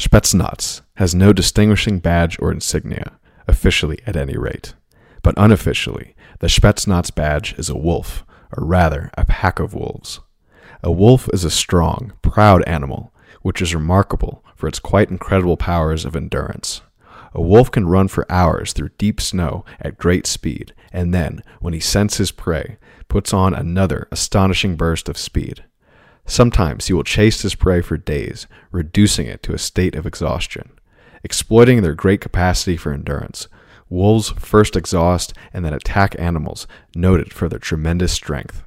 Spetsnaz has no distinguishing badge or insignia, officially at any rate. But unofficially, the Spetsnaz badge is a wolf, or rather, a pack of wolves. A wolf is a strong, proud animal, which is remarkable for its quite incredible powers of endurance. A wolf can run for hours through deep snow at great speed, and then, when he scents his prey, puts on another astonishing burst of speed. Sometimes he will chase his prey for days, reducing it to a state of exhaustion. Exploiting their great capacity for endurance, wolves first exhaust and then attack animals noted for their tremendous strength.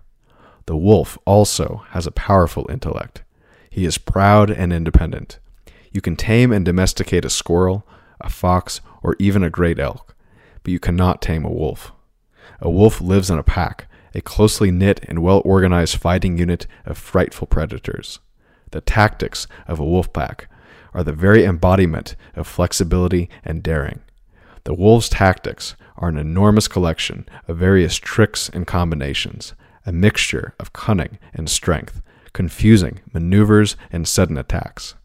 The wolf also has a powerful intellect. He is proud and independent. You can tame and domesticate a squirrel, a fox, or even a great elk, but you cannot tame a wolf. A wolf lives in a pack, a closely knit and well organized fighting unit of frightful predators. The tactics of a wolf pack are the very embodiment of flexibility and daring. The wolf's tactics are an enormous collection of various tricks and combinations, a mixture of cunning and strength, confusing maneuvers and sudden attacks.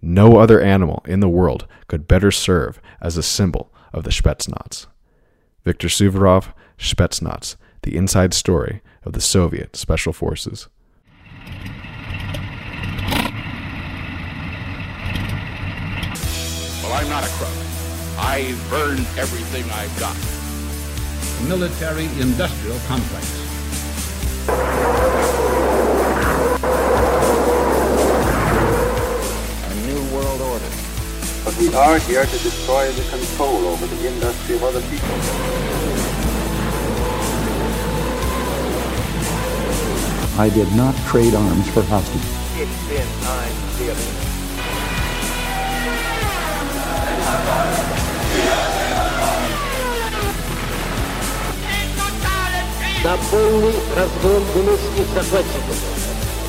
No other animal in the world could better serve as a symbol of the Spetsnaz. Viktor Suvorov, Spetsnaz, the inside story of the Soviet Special Forces. Well, I'm not a crook. I've burned everything I've got. military industrial complex. A new world order. But we are here to destroy the control over the industry of other people. I did not trade arms for hostages. It's been time to the other. на полный разгром гнусных захватчиков.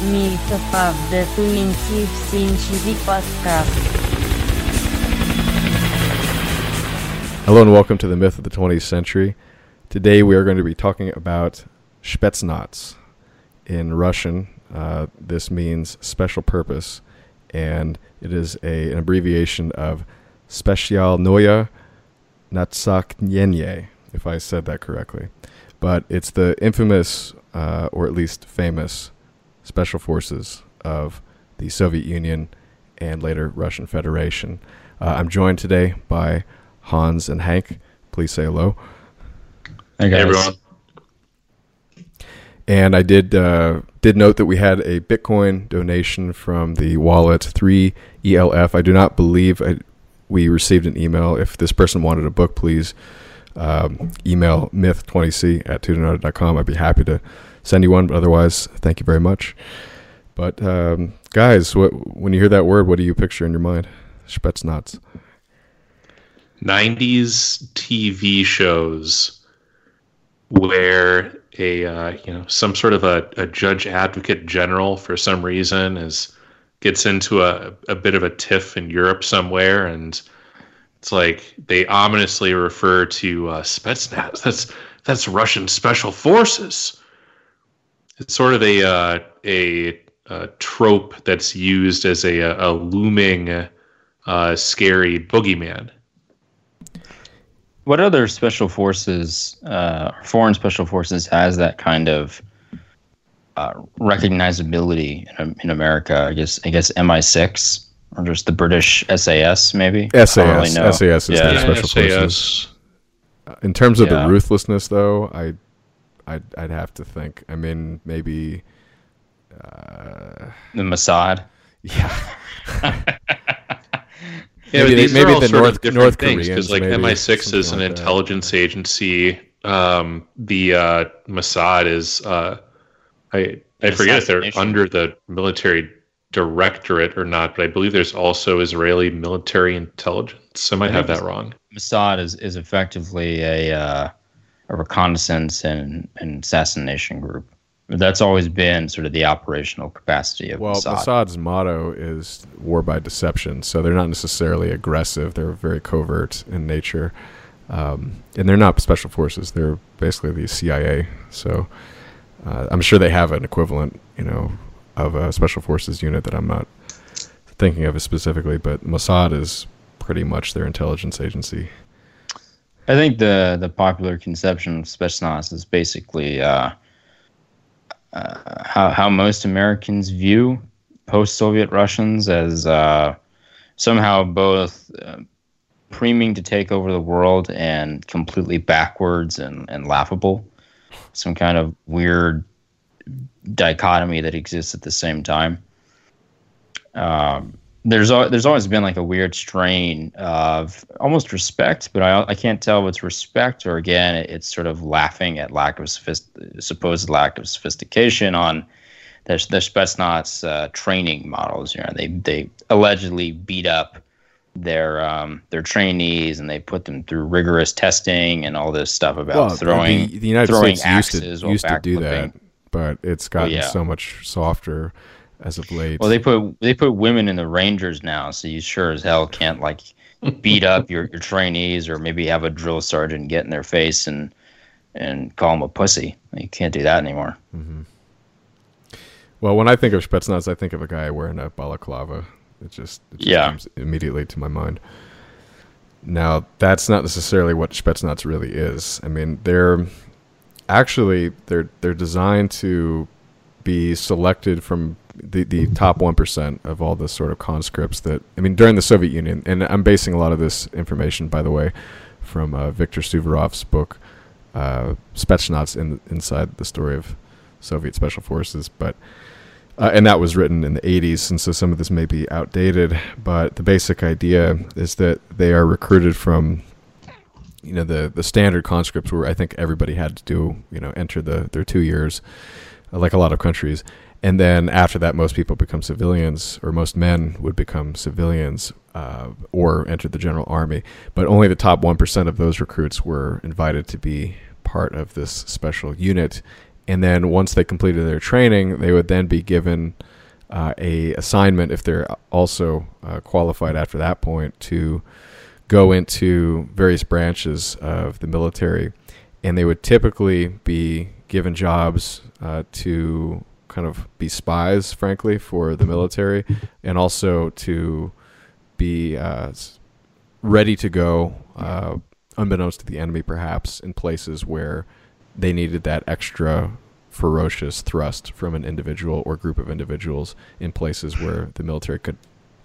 Милька Павда Туинти в Синчиви подкаст. Hello and welcome to the Myth of the 20th Century. Today we are going to be talking about Spetsnaz. In Russian, uh, this means special purpose, and it is a, an abbreviation of Specialnoye Natsakhnyenye, if I said that correctly. But it's the infamous, uh, or at least famous, special forces of the Soviet Union and later Russian Federation. Uh, I'm joined today by Hans and Hank. Please say hello. Hey, Hey, everyone. And I did uh, did note that we had a Bitcoin donation from the wallet 3ELF. I do not believe I, we received an email. If this person wanted a book, please um, email myth20c at tutanota.com. I'd be happy to send you one. But otherwise, thank you very much. But um, guys, what, when you hear that word, what do you picture in your mind? Spetsnaz. 90s TV shows where a uh, you know some sort of a, a judge advocate general for some reason is gets into a, a bit of a tiff in Europe somewhere and it's like they ominously refer to uh, Spetsnaz. That's that's Russian special forces. It's sort of a uh, a, a trope that's used as a, a looming, uh, scary boogeyman. What other special forces, uh, foreign special forces, has that kind of uh, recognizability in, in America? I guess I guess MI6 or just the British SAS, maybe. I don't SAS. really. SAS is Yeah. the special SAS. forces. In terms of Yeah. the ruthlessness, though, I, I'd, I'd have to think. I mean, maybe. Uh, The Mossad. yeah. Yeah, Maybe but they- these maybe are all the sort North- of different North things because, like, maybe, MI6 is an like that. intelligence agency. Um, the uh, Mossad is, uh, I I forget if they're under the military directorate or not, but I believe there's also Israeli military intelligence. I might have that wrong. Mossad is, is effectively a uh, a reconnaissance and, and assassination group. That's always been sort of the operational capacity of Well, Mossad. Mossad's motto is war by deception, so they're not necessarily aggressive. They're very covert in nature, um, and they're not special forces. They're basically the CIA. So uh, I'm sure they have an equivalent, you know, of a special forces unit that I'm not thinking of specifically, but Mossad is pretty much their intelligence agency. I think the the popular conception of Spetsnaz is basically uh, uh, how how most Americans view post-Soviet Russians as uh, somehow both uh, preening to take over the world and completely backwards and, and laughable. Some kind of weird dichotomy that exists at the same time. Um, there's there's always been like a weird strain of almost respect, but I I can't tell if it's respect or again it's sort of laughing at lack of sophist- supposed lack of sophistication on the the Spetsnaz uh, training models. You know, they they allegedly beat up their um, their trainees and they put them through rigorous testing and all this stuff about Well, throwing the, the United throwing States used axes to while used to do that, but it's gotten yeah. so much softer as of late. Well, they put they put women in the Rangers now, so you sure as hell can't like beat up your, your trainees or maybe have a drill sergeant get in their face and and call them a pussy. You can't do that anymore. Mm-hmm. Well, when I think of Spetsnaz, I think of a guy wearing a balaclava. It just, it just Yeah. comes immediately to my mind. Now, that's not necessarily what Spetsnaz really is. I mean, they're actually they're they're designed to be selected from the, the top one percent of all the sort of conscripts that I mean during the Soviet Union, and I'm basing a lot of this information, by the way, from uh, Viktor Suvorov's book, uh, Spetsnaz in, inside the story of Soviet special forces, but uh, and that was written in the 80s, and so some of this may be outdated. But the basic idea is that they are recruited from, you know, the the standard conscripts where I think everybody had to do, you know, enter the their two years, like a lot of countries, and then after that, most people become civilians, or most men would become civilians, uh, or enter the general army. But only the top one percent of those recruits were invited to be part of this special unit and then once they completed their training, they would then be given uh, a assignment if they're also uh, qualified after that point to go into various branches of the military, and they would typically be given jobs uh, to kind of be spies, frankly, for the military, and also to be uh, ready to go, uh, unbeknownst to the enemy, perhaps in places where they needed that extra ferocious thrust from an individual or group of individuals in places where the military could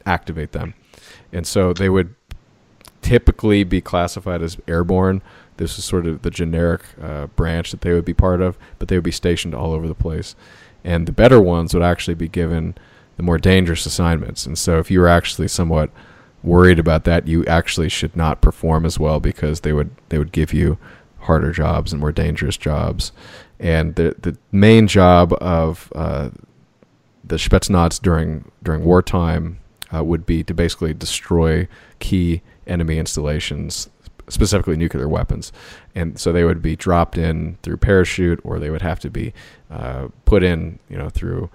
activate them. And so they would typically be classified as airborne. This is sort of the generic uh, branch that they would be part of, but they would be stationed all over the place. And the better ones would actually be given the more dangerous assignments. And so if you were actually somewhat worried about that, you actually should not perform as well because they would they would give you harder jobs and more dangerous jobs. And the the main job of uh, the Spetsnaz during during wartime uh, would be to basically destroy key enemy installations, specifically nuclear weapons. And so they would be dropped in through parachute, or they would have to be uh, put in, you know, through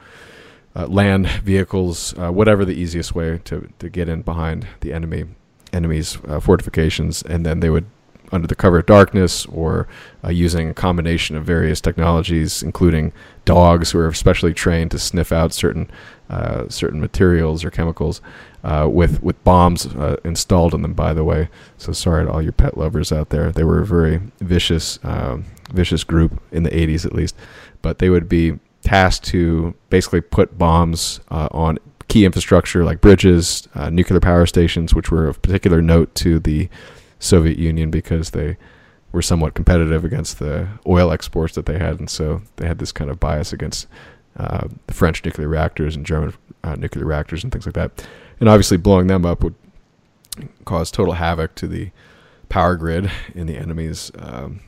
uh, land vehicles, uh, whatever the easiest way to, to get in behind the enemy enemy's uh, fortifications, and then they would under the cover of darkness or uh, using a combination of various technologies, including dogs who are especially trained to sniff out certain uh, certain materials or chemicals, uh, with with bombs uh, installed in them. By the way, so sorry to all your pet lovers out there. They were a very vicious um, vicious group in the 80s, at least, but they would be tasked to basically put bombs uh, on key infrastructure like bridges, uh, nuclear power stations, which were of particular note to the Soviet Union because they were somewhat competitive against the oil exports that they had, and so they had this kind of bias against uh, the French nuclear reactors and German uh, nuclear reactors and things like that. And obviously, blowing them up would cause total havoc to the power grid in the enemy's um,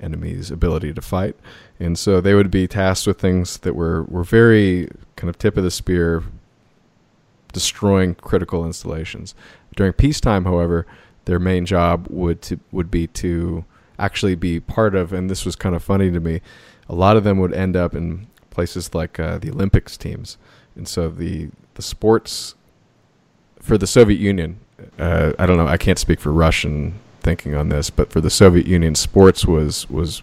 enemy's ability to fight. And so they would be tasked with things that were, were very kind of tip of the spear, destroying critical installations. During peacetime, however, their main job would to, would be to actually be part of, and this was kind of funny to me. A lot of them would end up in places like uh, the Olympics teams, and so the the sports for the Soviet Union. Uh, I don't know. I can't speak for Russian thinking on this, but for the Soviet Union, sports was was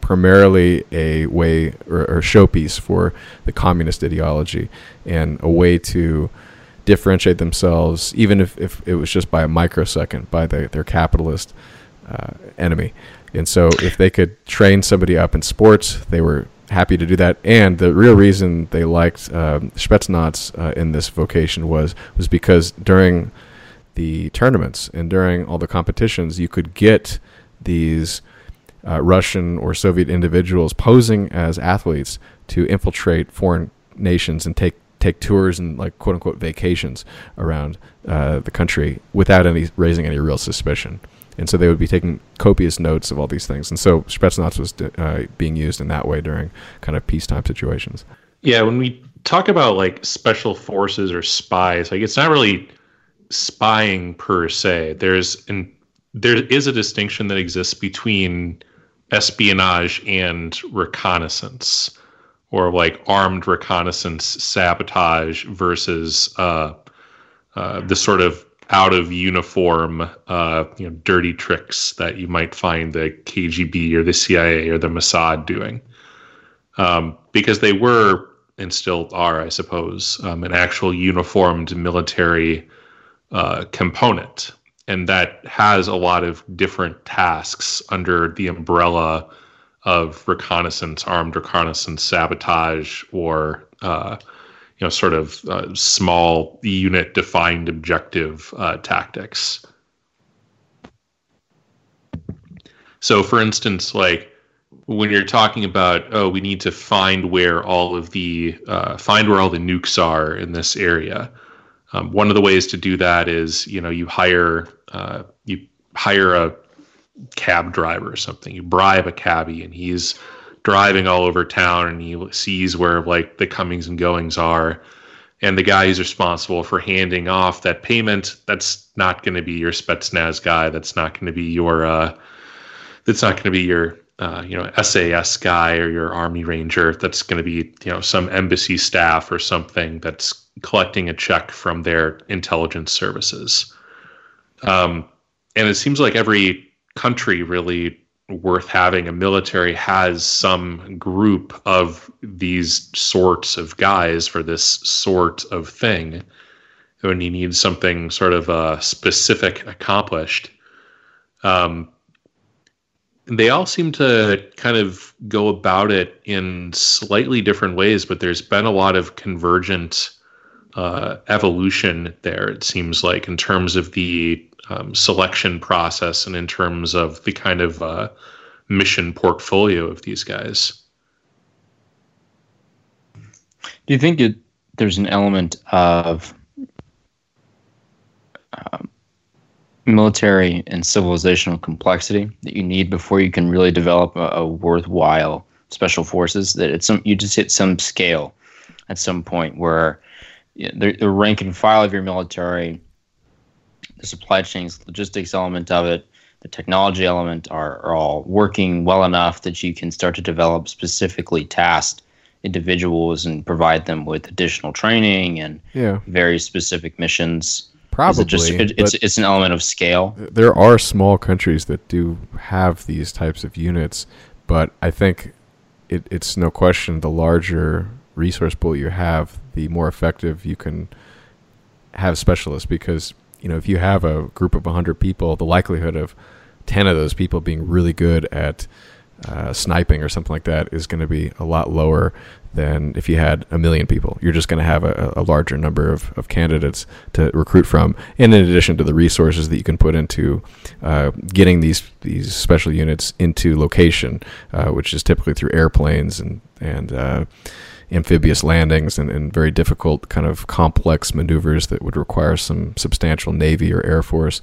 primarily a way or, or showpiece for the communist ideology and a way to differentiate themselves, even if, if it was just by a microsecond, by the, their capitalist uh, enemy. And so, if they could train somebody up in sports, they were happy to do that. And the real reason they liked um, Spetsnaz uh, in this vocation was was because during the tournaments and during all the competitions, you could get these uh, Russian or Soviet individuals posing as athletes to infiltrate foreign nations and take take tours and like quote unquote vacations around uh, the country without any raising any real suspicion. And so they would be taking copious notes of all these things. And so Spetsnaz was uh, being used in that way during kind of peacetime situations. Yeah, when we talk about like special forces or spies, like it's not really spying per se. There's an there is a distinction that exists between espionage and reconnaissance or like armed reconnaissance sabotage versus uh, uh, the sort of out of uniform uh, you know dirty tricks that you might find the KGB or the CIA or the Mossad doing. Um, because they were and still are I suppose um, an actual uniformed military uh, component. And that has a lot of different tasks under the umbrella of reconnaissance, armed reconnaissance, sabotage, or uh, you know, sort of uh, small unit defined objective uh, tactics. So, for instance, like when you're talking about, oh, we need to find where all of the uh, find where all the nukes are in this area. Um, one of the ways to do that is, you know, you hire uh, you hire a cab driver or something. You bribe a cabbie, and he's driving all over town, and he sees where like the comings and goings are. And the guy who's responsible for handing off that payment, that's not going to be your Spetsnaz guy. That's not going to be your. Uh, that's not going to be your uh, you know SAS guy or your Army Ranger. That's going to be you know some embassy staff or something that's collecting a check from their intelligence services. Um, and it seems like every country really worth having. A military has some group of these sorts of guys for this sort of thing. When you need something sort of uh, specific accomplished um, they all seem to kind of go about it in slightly different ways but there's been a lot of convergent uh, evolution there it seems like in terms of the um, selection process and in terms of the kind of uh, mission portfolio of these guys. Do you think it, there's an element of um, military and civilizational complexity that you need before you can really develop a, a worthwhile special forces? That it's some you just hit some scale at some point where you know, the, the rank and file of your military the supply chains, logistics element of it, the technology element are, are all working well enough that you can start to develop specifically tasked individuals and provide them with additional training and yeah. very specific missions. Probably, just, it, it's it's an element of scale. There are small countries that do have these types of units, but I think it, it's no question the larger resource pool you have, the more effective you can have specialists because you know, if you have a group of 100 people, the likelihood of 10 of those people being really good at uh, sniping or something like that is going to be a lot lower than if you had a million people. You're just going to have a, a, larger number of, of candidates to recruit from, and in addition to the resources that you can put into uh, getting these these special units into location, uh, which is typically through airplanes and and uh, amphibious landings and, and very difficult kind of complex maneuvers that would require some substantial navy or air force.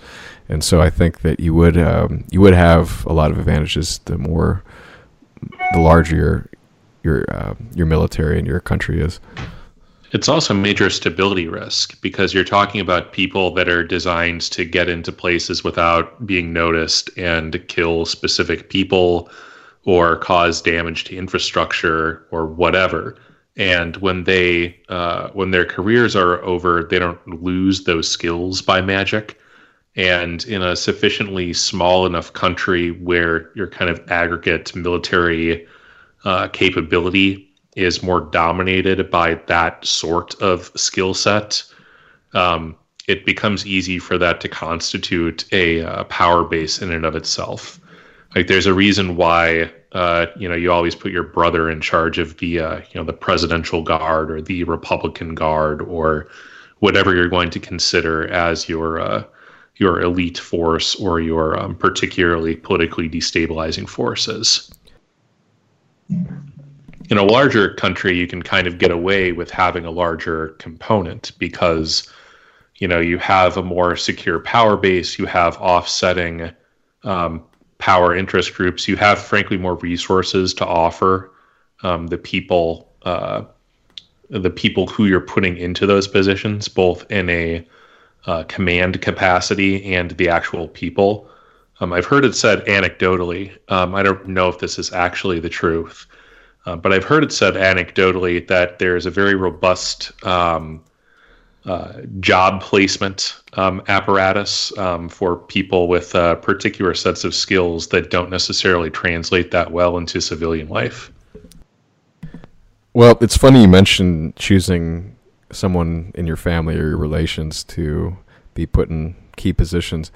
And so I think that you would um, you would have a lot of advantages the more the larger your your uh, your military and your country is. It's also a major stability risk because you're talking about people that are designed to get into places without being noticed and kill specific people or cause damage to infrastructure or whatever and when they uh, when their careers are over they don't lose those skills by magic and in a sufficiently small enough country where your kind of aggregate military uh, capability is more dominated by that sort of skill set um, it becomes easy for that to constitute a uh, power base in and of itself. Like there's a reason why uh, you know you always put your brother in charge of the uh, you know the presidential guard or the Republican guard or whatever you're going to consider as your uh, your elite force or your um, particularly politically destabilizing forces. In a larger country, you can kind of get away with having a larger component because you know you have a more secure power base, you have offsetting um, power interest groups, you have frankly more resources to offer um, the people uh, the people who you're putting into those positions, both in a uh, command capacity and the actual people. Um, I've heard it said anecdotally. Um, I don't know if this is actually the truth, uh, but I've heard it said anecdotally that there's a very robust um, uh, job placement um, apparatus um, for people with uh, particular sets of skills that don't necessarily translate that well into civilian life. Well, it's funny you mentioned choosing someone in your family or your relations to be put in key positions.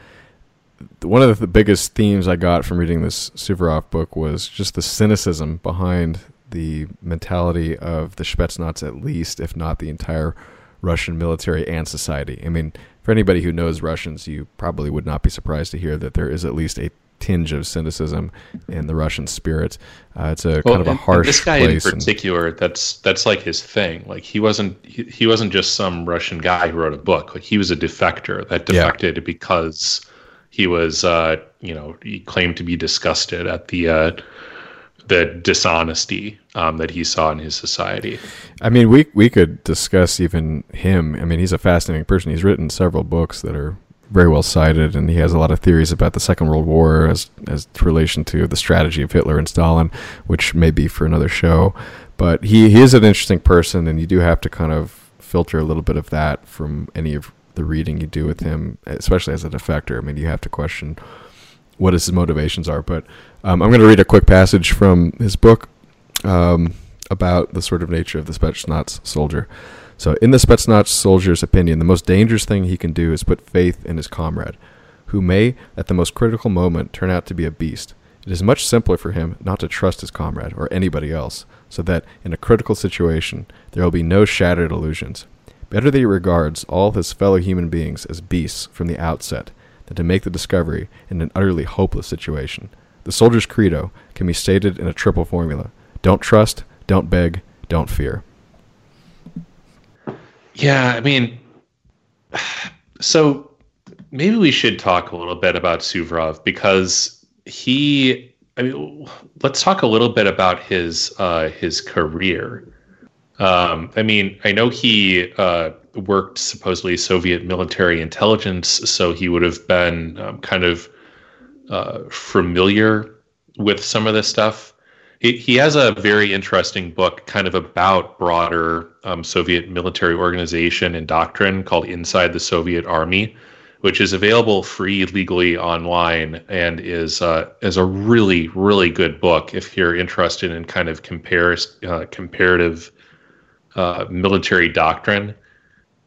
One of the biggest themes I got from reading this Suvorov book was just the cynicism behind the mentality of the Spetsnaz, at least, if not the entire Russian military and society. I mean, for anybody who knows Russians, you probably would not be surprised to hear that there is at least a tinge of cynicism in the Russian spirit. Uh, it's a well, kind of a harsh. this guy in particular, and, that's that's like his thing. Like he wasn't he, he, wasn't just some Russian guy who wrote a book. Like he was a defector that defected yeah. because he was uh, you know he claimed to be disgusted at the uh, the dishonesty um, that he saw in his society. I mean, we we could discuss even him. I mean, he's a fascinating person. He's written several books that are very well cited, and he has a lot of theories about the Second World War as as relation to the strategy of Hitler and Stalin, which may be for another show. But he, he is an interesting person, and you do have to kind of filter a little bit of that from any of the reading you do with him, especially as a defector. I mean, you have to question what his motivations are. But um, I'm going to read a quick passage from his book um, about the sort of nature of the Spetsnaz soldier. So, in the Spetsnaz soldier's opinion, the most dangerous thing he can do is put faith in his comrade, who may, at the most critical moment, turn out to be a beast. It is much simpler for him not to trust his comrade or anybody else, so that, in a critical situation, there will be no shattered illusions. Better that he regards all his fellow human beings as beasts from the outset than to make the discovery in an utterly hopeless situation. The soldier's credo can be stated in a triple formula don't trust, don't beg, don't fear. Yeah, I mean, so maybe we should talk a little bit about Suvorov because he. I mean, let's talk a little bit about his uh, his career. Um, I mean, I know he uh, worked supposedly Soviet military intelligence, so he would have been um, kind of uh, familiar with some of this stuff. He, he has a very interesting book kind of about broader um, Soviet military organization and doctrine called Inside the Soviet Army, which is available free legally online and is uh, is a really really good book if you're interested in kind of compares uh, comparative uh, military doctrine.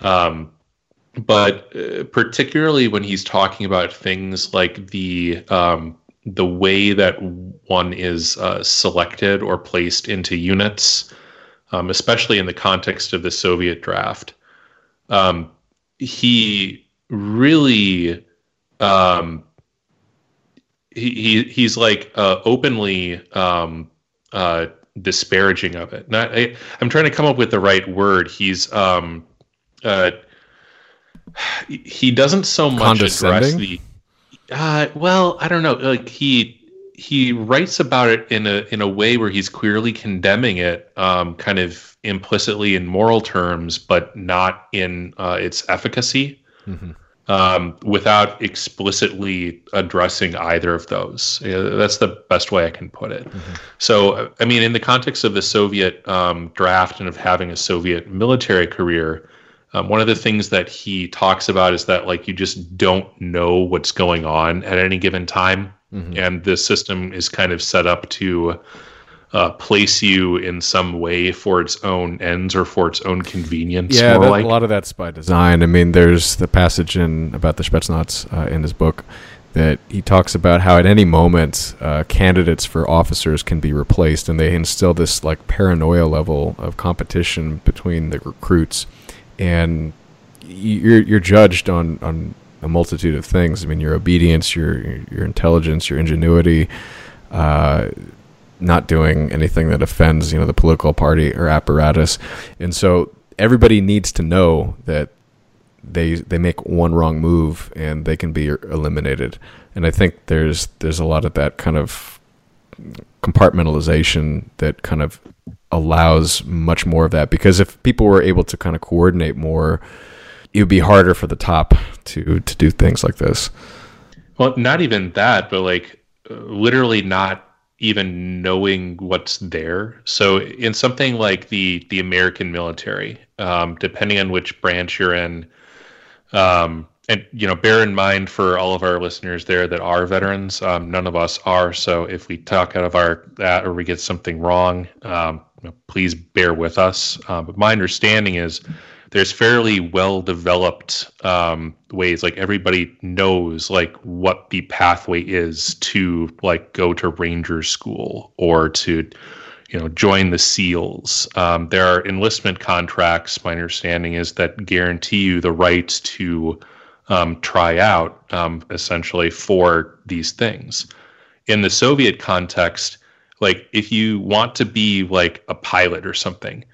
Um, but uh, particularly when he's talking about things like the um, the way that one is uh, selected or placed into units, um, especially in the context of the Soviet draft. Um, he really um, he, he he's like uh, openly um, uh, disparaging of it. Not I, am trying to come up with the right word. He's um, uh, he doesn't so much address the uh, well, I don't know. Like he he writes about it in a in a way where he's clearly condemning it, um, kind of implicitly in moral terms, but not in uh, its efficacy, mm-hmm. Um, without explicitly addressing either of those. that's the best way I can put it. Mm-hmm. So, I mean, in the context of the Soviet um, draft and of having a Soviet military career, um, one of the things that he talks about is that like you just don't know what's going on at any given time, mm-hmm. and the system is kind of set up to uh, place you in some way for its own ends or for its own convenience. Yeah, that, like. a lot of that's by design. I mean, there's the passage in about the Spetsnaz uh, in his book that he talks about how at any moment uh, candidates for officers can be replaced, and they instill this like paranoia level of competition between the recruits, and you're you're judged on on a multitude of things. I mean, your obedience, your your intelligence, your ingenuity. Uh, not doing anything that offends, you know, the political party or apparatus, and so everybody needs to know that they they make one wrong move and they can be eliminated. And I think there's there's a lot of that kind of compartmentalization that kind of allows much more of that because if people were able to kind of coordinate more, it would be harder for the top to to do things like this. Well, not even that, but like uh, literally not even knowing what's there. So in something like the the American military, um, depending on which branch you're in, um, and you know, bear in mind for all of our listeners there that are veterans, um, none of us are. So if we talk out of our that or we get something wrong, um, please bear with us. Uh, but my understanding is there's fairly well developed um, ways like everybody knows like what the pathway is to like go to ranger school or to you know join the seals. Um, there are enlistment contracts. My understanding is that guarantee you the right to um, try out um, essentially for these things. In the soviet context like if you want to be like a pilot or something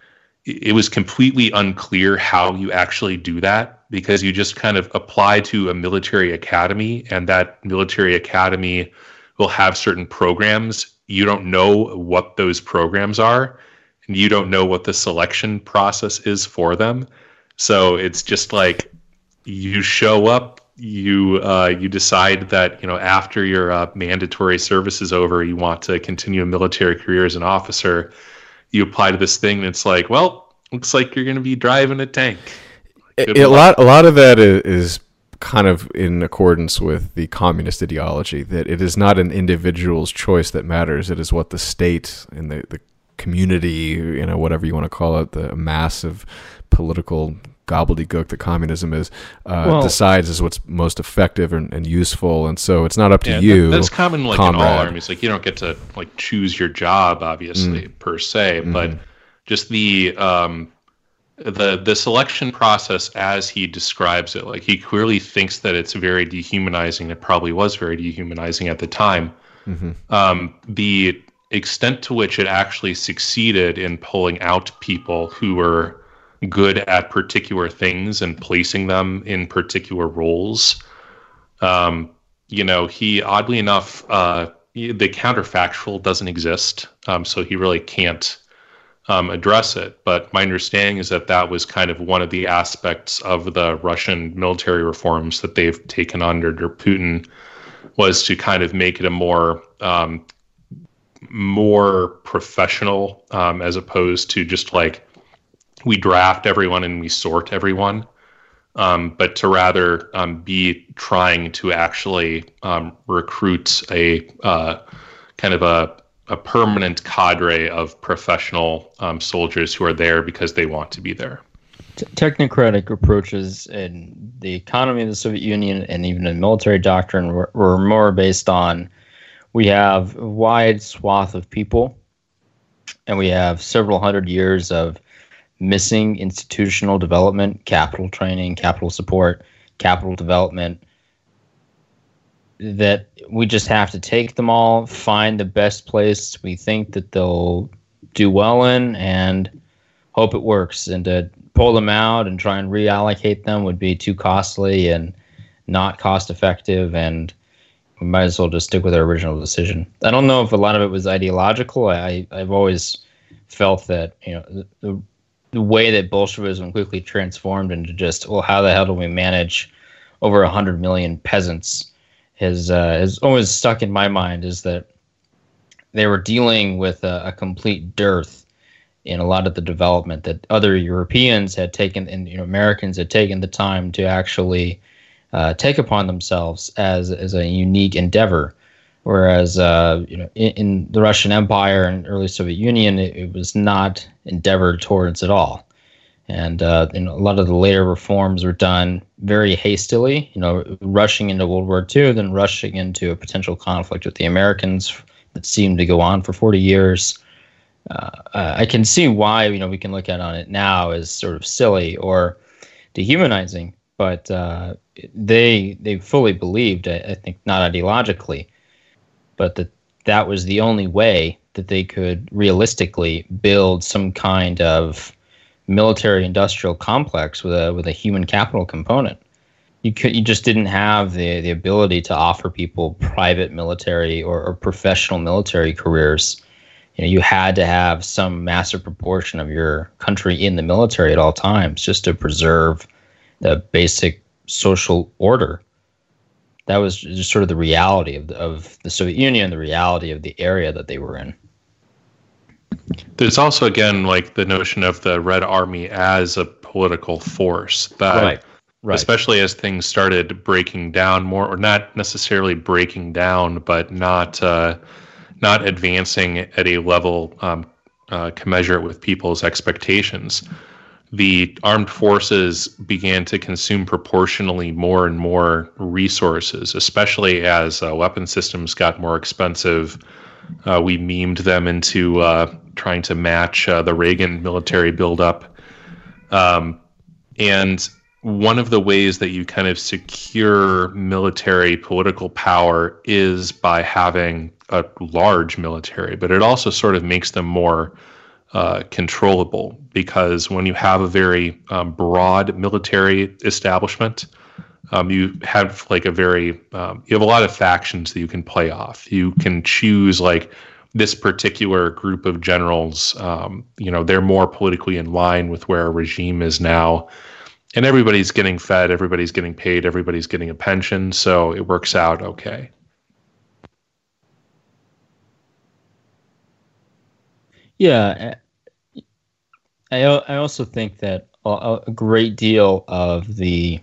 it was completely unclear how you actually do that because you just kind of apply to a military academy and that military academy will have certain programs. You don't know what those programs are and you don't know what the selection process is for them. So it's just like you show up you uh, you decide that you know after your uh, mandatory service is over you want to continue a military career as an officer you apply to this thing and it's like well looks like you're going to be driving a tank. A, a lot a lot of that is, is kind of in accordance with the communist ideology that it is not an individual's choice that matters. It is what the state and the, the community you know whatever you want to call it the massive political gobbledygook that communism is uh, well, decides is what's most effective and, and, useful and so it's not up to yeah, you that, that's common like comrade. in all armies like you don't get to like choose your job obviously mm. per se mm-hmm. but just the um the the selection process as he describes it like he clearly thinks that it's very dehumanizing it probably was very dehumanizing at the time mm-hmm. um, the extent to which it actually succeeded in pulling out people who were good at particular things and placing them in particular roles. Um, you know, he oddly enough, uh, the counterfactual doesn't exist, um, so he really can't um, address it. But my understanding is that that was kind of one of the aspects of the Russian military reforms that they've taken under Putin was to kind of make it a more um, more professional um, as opposed to just like we draft everyone and we sort everyone, um, but to rather um, be trying to actually um, recruit a uh, kind of a, a permanent cadre of professional um, soldiers who are there because they want to be there. technocratic approaches in the economy of the Soviet Union and even in military doctrine were, were more based on we have a wide swath of people and we have several hundred years of missing institutional development, capital training, capital support, capital development. That we just have to take them all, find the best place we think that they'll do well in, and hope it works. And to pull them out and try and reallocate them would be too costly and not cost effective. And we might as well just stick with our original decision. I don't know if a lot of it was ideological. I, I've always felt that you know the, the way that Bolshevism quickly transformed into just, well, how the hell do we manage over 100 million peasants has, uh, has always stuck in my mind is that they were dealing with a, a, complete dearth in a lot of the development that other Europeans had taken and you know, Americans had taken the time to actually uh, take upon themselves as, as a unique endeavor. Whereas, uh, you know, in, in, the Russian Empire and early Soviet Union, it, it was not endeavored towards at all. And, uh, a lot of the later reforms were done very hastily, you know, rushing into World War II, then rushing into a potential conflict with the Americans that seemed to go on for 40 years. Uh, I can see why, you know, we can look at on it now as sort of silly or dehumanizing, but uh, they they fully believed, I, I think, not ideologically, but that that was the only way that they could realistically build some kind of military industrial complex with a with a human capital component. You could you just didn't have the the ability to offer people private military or, or professional military careers. You know, you had to have some massive proportion of your country in the military at all times just to preserve the basic social order that was just sort of the reality of the, of the Soviet Union, the reality of the area that they were in. There's also again like the notion of the Red Army as a political force that right. Right. especially as things started breaking down more or not necessarily breaking down but not uh, not advancing at a level um, uh, commensurate with people's expectations the armed forces began to consume proportionally more and more resources, especially as uh, weapon systems got more expensive. Uh, we memed them into uh, trying to match uh, the Reagan military buildup. Um, and one of the ways that you kind of secure military political power is by having a large military, but it also sort of makes them more uh, controllable because when you have a very um, broad military establishment, um, you have like a very um, you have a lot of factions that you can play off. You can choose like this particular group of generals. Um, you know they're more politically in line with where a regime is now, and everybody's getting fed, everybody's getting paid, everybody's getting a pension, so it works out okay. Yeah, I I also think that a, a great deal of the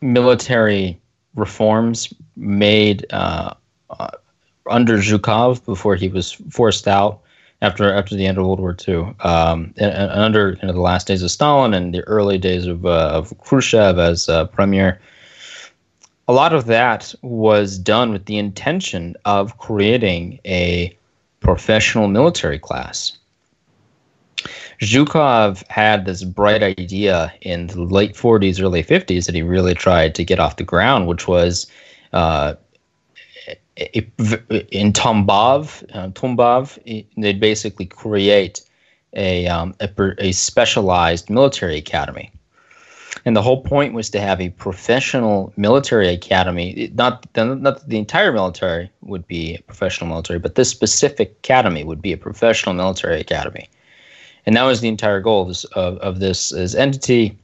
military reforms made uh, uh, under Zhukov before he was forced out after after the end of World War II, um, and, and, under you know, the last days of Stalin and the early days of, uh, of Khrushchev as uh, premier. A lot of that was done with the intention of creating a professional military class. Zhukov had this bright idea in the late 40s, early 50s that he really tried to get off the ground, which was uh, in Tambov, uh, Tambov, they'd basically create a, um, a, a specialized military academy. And the whole point was to have a professional military academy. Not, not that the entire military would be a professional military, but this specific academy would be a professional military academy. And that was the entire goal of this, of, of this as entity.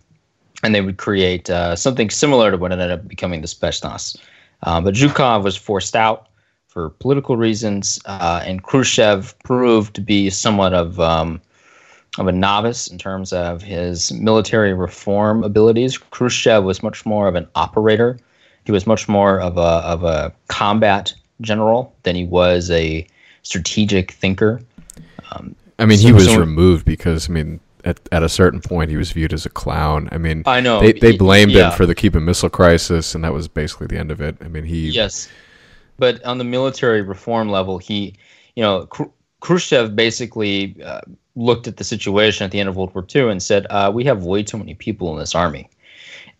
And they would create uh, something similar to what ended up becoming the Spetsnaz. Uh, but Zhukov was forced out for political reasons, uh, and Khrushchev proved to be somewhat of um, of a novice in terms of his military reform abilities. Khrushchev was much more of an operator. He was much more of a of a combat general than he was a strategic thinker. Um, I mean, so, he was so, removed because I mean, at, at a certain point, he was viewed as a clown. I mean, I know they they blamed yeah. him for the Cuban Missile Crisis, and that was basically the end of it. I mean, he yes, but on the military reform level, he, you know, Khrushchev basically uh, looked at the situation at the end of World War II and said, uh, "We have way too many people in this army."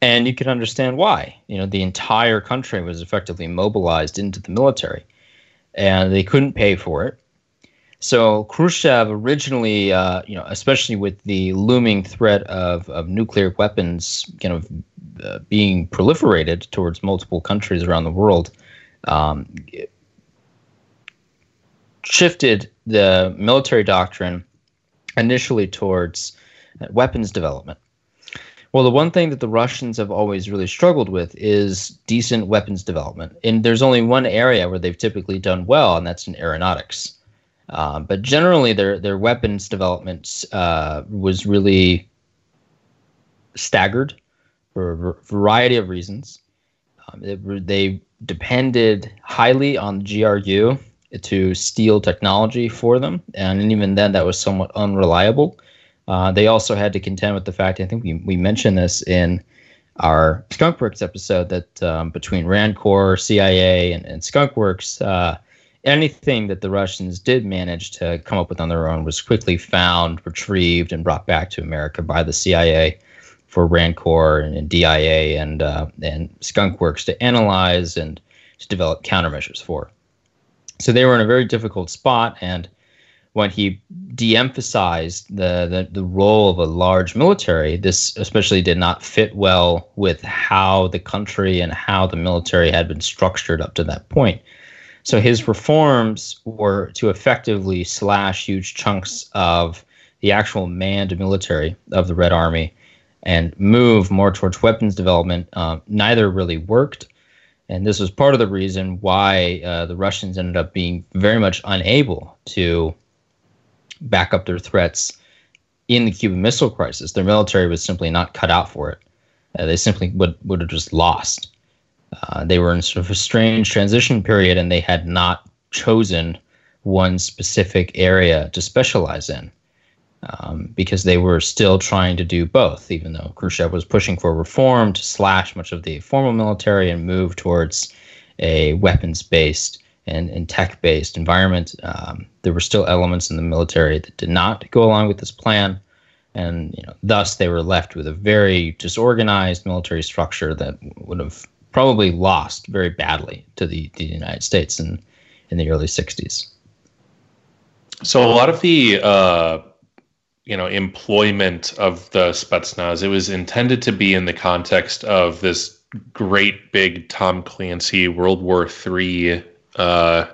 And you can understand why. You know, the entire country was effectively mobilized into the military, and they couldn't pay for it. So Khrushchev originally, uh, you know, especially with the looming threat of, of nuclear weapons kind of uh, being proliferated towards multiple countries around the world, um, shifted the military doctrine initially towards uh, weapons development. Well, the one thing that the Russians have always really struggled with is decent weapons development. And there's only one area where they've typically done well, and that's in aeronautics. Um, but generally, their their weapons development uh, was really staggered for a variety of reasons. Um, it, they depended highly on the GRU to steal technology for them, and even then, that was somewhat unreliable. Uh, they also had to contend with the fact, I think we, we mentioned this in our Skunkworks episode, that um, between Rand Corps, CIA, and, and Skunkworks, uh, anything that the Russians did manage to come up with on their own was quickly found, retrieved, and brought back to America by the CIA for Rand Corps and, and DIA and uh, and Skunkworks to analyze and to develop countermeasures for. So they were in a very difficult spot, and when he de-emphasized the, the, the role of a large military, this especially did not fit well with how the country and how the military had been structured up to that point. So his reforms were to effectively slash huge chunks of the actual manned military of the Red Army and move more towards weapons development. Uh, neither really worked. And this was part of the reason why uh, the Russians ended up being very much unable to back up their threats in the Cuban Missile Crisis. Their military was simply not cut out for it. Uh, they simply would, would have just lost. Uh, they were in sort of a strange transition period and they had not chosen one specific area to specialize in um, because they were still trying to do both, even though Khrushchev was pushing for reform to slash much of the formal military and move towards a weapons based and, and tech based environment. Um, there were still elements in the military that did not go along with this plan. And you know, thus they were left with a very disorganized military structure that would have probably lost very badly to the, the United States in, in the early 60s. So a lot of the uh, you know employment of the Spetsnaz it was intended to be in the context of this great big Tom Clancy World War III uh,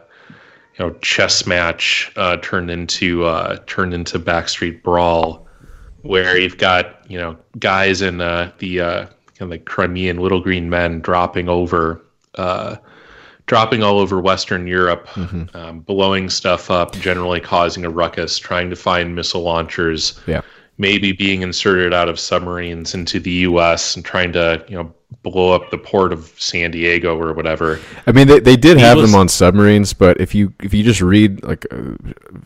you know chess match uh, turned into uh, turned into Backstreet Brawl, where you've got you know guys in uh, the uh, kind of like Crimean Little Green Men dropping over. Dropping all over Western Europe, mm-hmm. um, blowing stuff up, generally causing a ruckus, trying to find missile launchers, yeah. maybe being inserted out of submarines into the U.S. and trying to, you know, blow up the port of San Diego or whatever. I mean, they, they did he have was, them on submarines, but if you if you just read like uh,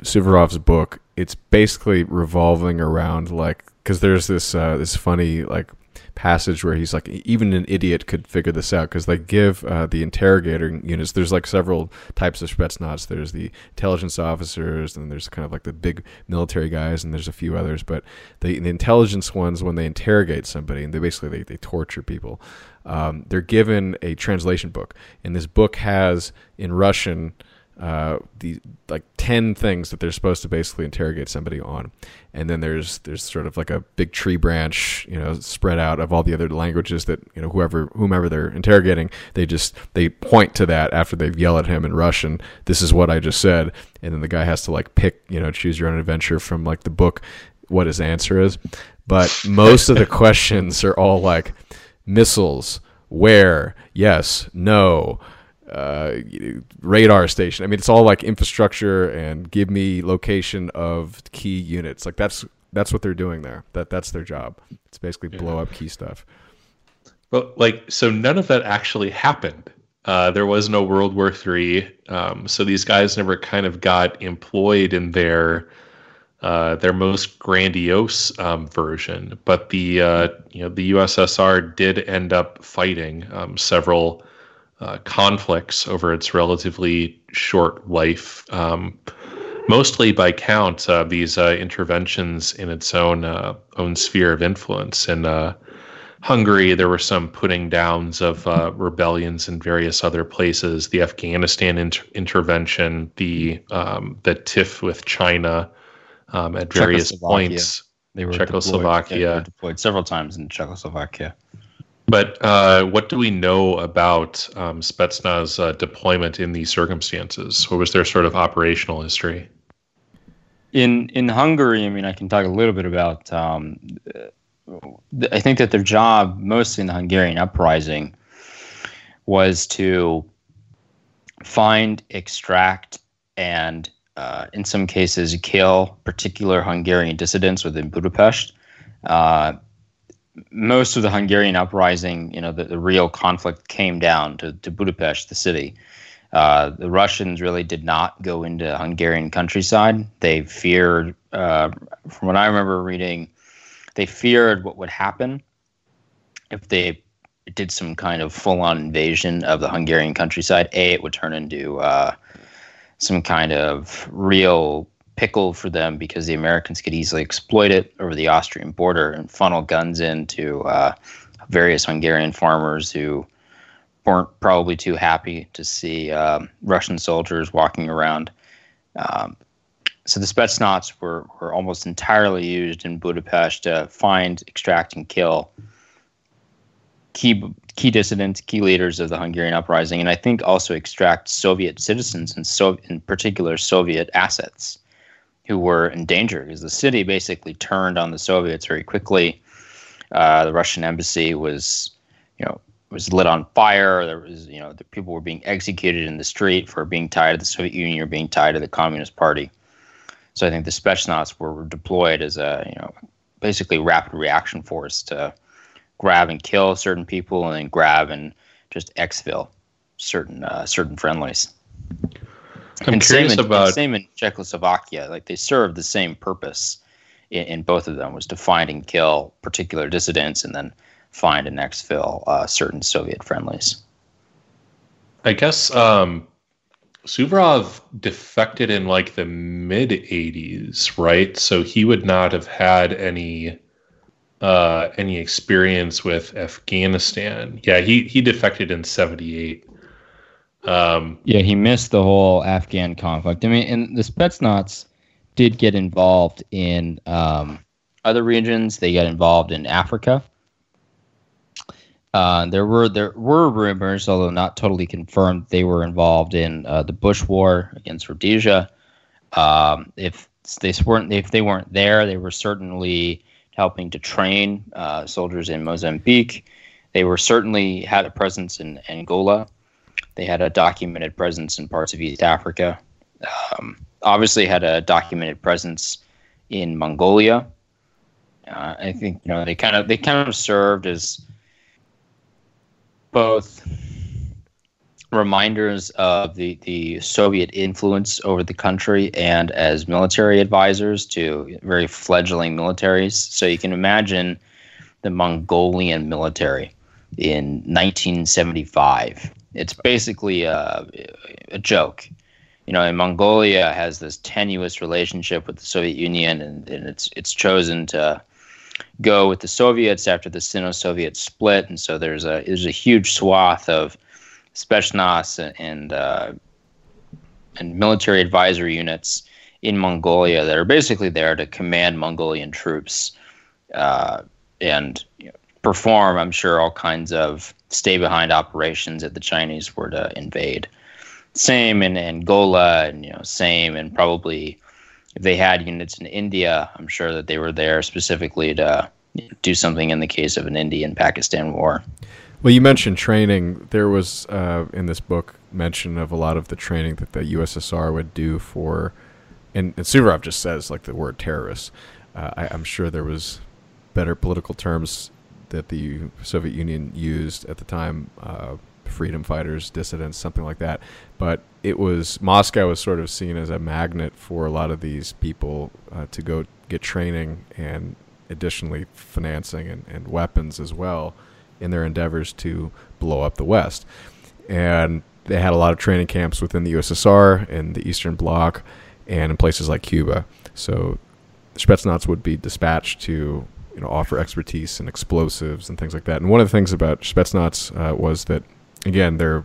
Suvorov's book, it's basically revolving around like because there's this uh, this funny like passage where he's like even an idiot could figure this out because they give uh, the interrogator units there's like several types of spetsnaz. There's the intelligence officers and there's kind of like the big military guys and there's a few others but the, the intelligence ones when they interrogate somebody and they basically they, they torture people um, they're given a translation book. And this book has in russian uh, the like ten things that they're supposed to basically interrogate somebody on, and then there's there's sort of like a big tree branch, you know, spread out of all the other languages that you know whoever whomever they're interrogating, they just they point to that after they've yelled at him in Russian. This is what I just said, and then the guy has to like pick, you know, choose your own adventure from like the book, what his answer is. But most of the questions are all like missiles, where, yes, no uh, radar station. I mean, it's all like infrastructure and give me location of key units. Like that's that's what they're doing there. That that's their job. It's basically blow up key stuff. But like, so none of that actually happened. Uh, there was no World War Three, um, so these guys never kind of got employed in their uh, their most grandiose um, version. But the uh, you know the USSR did end up fighting um, several uh, conflicts over its relatively short life, um, mostly by count uh, these uh, interventions in its own uh, own sphere of influence. In uh, Hungary, there were some putting downs of uh, rebellions in various other places. The Afghanistan inter- intervention, the um, the tiff with China um, at various points. They were Czechoslovakia deployed, deployed several times in Czechoslovakia. But uh, what do we know about um, Spetsnaz uh, deployment in these circumstances? What was their sort of operational history? In in Hungary, I mean, I can talk a little bit about. Um, I think that their job, mostly in the Hungarian uprising, was to find, extract, and uh, in some cases kill particular Hungarian dissidents within Budapest. Uh, most of the Hungarian uprising, you know, the, the real conflict came down to, to Budapest, the city. Uh, the Russians really did not go into Hungarian countryside. They feared, uh, from what I remember reading, they feared what would happen if they did some kind of full-on invasion of the Hungarian countryside. A, it would turn into uh, some kind of real pickle for them because the Americans could easily exploit it over the Austrian border and funnel guns into uh, various Hungarian farmers who weren't probably too happy to see um, Russian soldiers walking around. Um, so the Spetsnaz were, were almost entirely used in Budapest to find, extract, and kill key key dissidents, key leaders of the Hungarian uprising, and I think also extract Soviet citizens and so in particular Soviet assets who were in danger because the city basically turned on the Soviets very quickly. Uh, the Russian embassy was, you know, was lit on fire. There was, you know, the people were being executed in the street for being tied to the Soviet Union or being tied to the Communist Party. So I think the Spetsnaz were deployed as a, you know, basically rapid reaction force to grab and kill certain people, and then grab and just exfil certain uh, certain friendlies. I'm and curious same in, about same in Czechoslovakia. Like they served the same purpose in, in, both of them was to find and kill particular dissidents, and then find and exfil uh, certain Soviet friendlies. I guess um, Suvorov defected in like the mid '80s, right? So he would not have had any uh, any experience with Afghanistan. Yeah, he he defected in '78. Um, yeah, he missed the whole Afghan conflict. I mean, and the Spetsnaz did get involved in um, other regions. They got involved in Africa. Uh, there were there were rumors, although not totally confirmed, they were involved in uh, the Bush War against Rhodesia. Um, if they weren't if they weren't there, they were certainly helping to train uh, soldiers in Mozambique. They were certainly had a presence in Angola. They had a documented presence in parts of East Africa. Um, obviously, had a documented presence in Mongolia. Uh, I think you know they kind of they kind of served as both reminders of the, the Soviet influence over the country and as military advisors to very fledgling militaries. So you can imagine the Mongolian military in 1975. It's basically a, a joke. You know, and Mongolia has this tenuous relationship with the Soviet Union, and, and it's it's chosen to go with the Soviets after the Sino-Soviet split, and so there's a there's a huge swath of Spetsnaz and uh, and military advisory units in Mongolia that are basically there to command Mongolian troops uh, and you know, perform, I'm sure, all kinds of stay behind operations if the Chinese were to invade. Same in Angola, and you know, same and probably if they had units in India, I'm sure that they were there specifically to do something in the case of an Indian Pakistan war. Well, you mentioned training. There was uh, in this book mention of a lot of the training that the USSR would do for, and, and Suvorov just says like the word terrorists. Uh, I, am sure there was better political terms that the Soviet Union used at the time, uh, freedom fighters, dissidents, something like that. But it was Moscow was sort of seen as a magnet for a lot of these people uh, to go get training and additionally financing and, and weapons as well in their endeavors to blow up the West. And they had a lot of training camps within the USSR and the Eastern Bloc and in places like Cuba. So Spetsnaz would be dispatched to you know offer expertise and explosives and things like that. And one of the things about Spetsnaz uh, was that again they're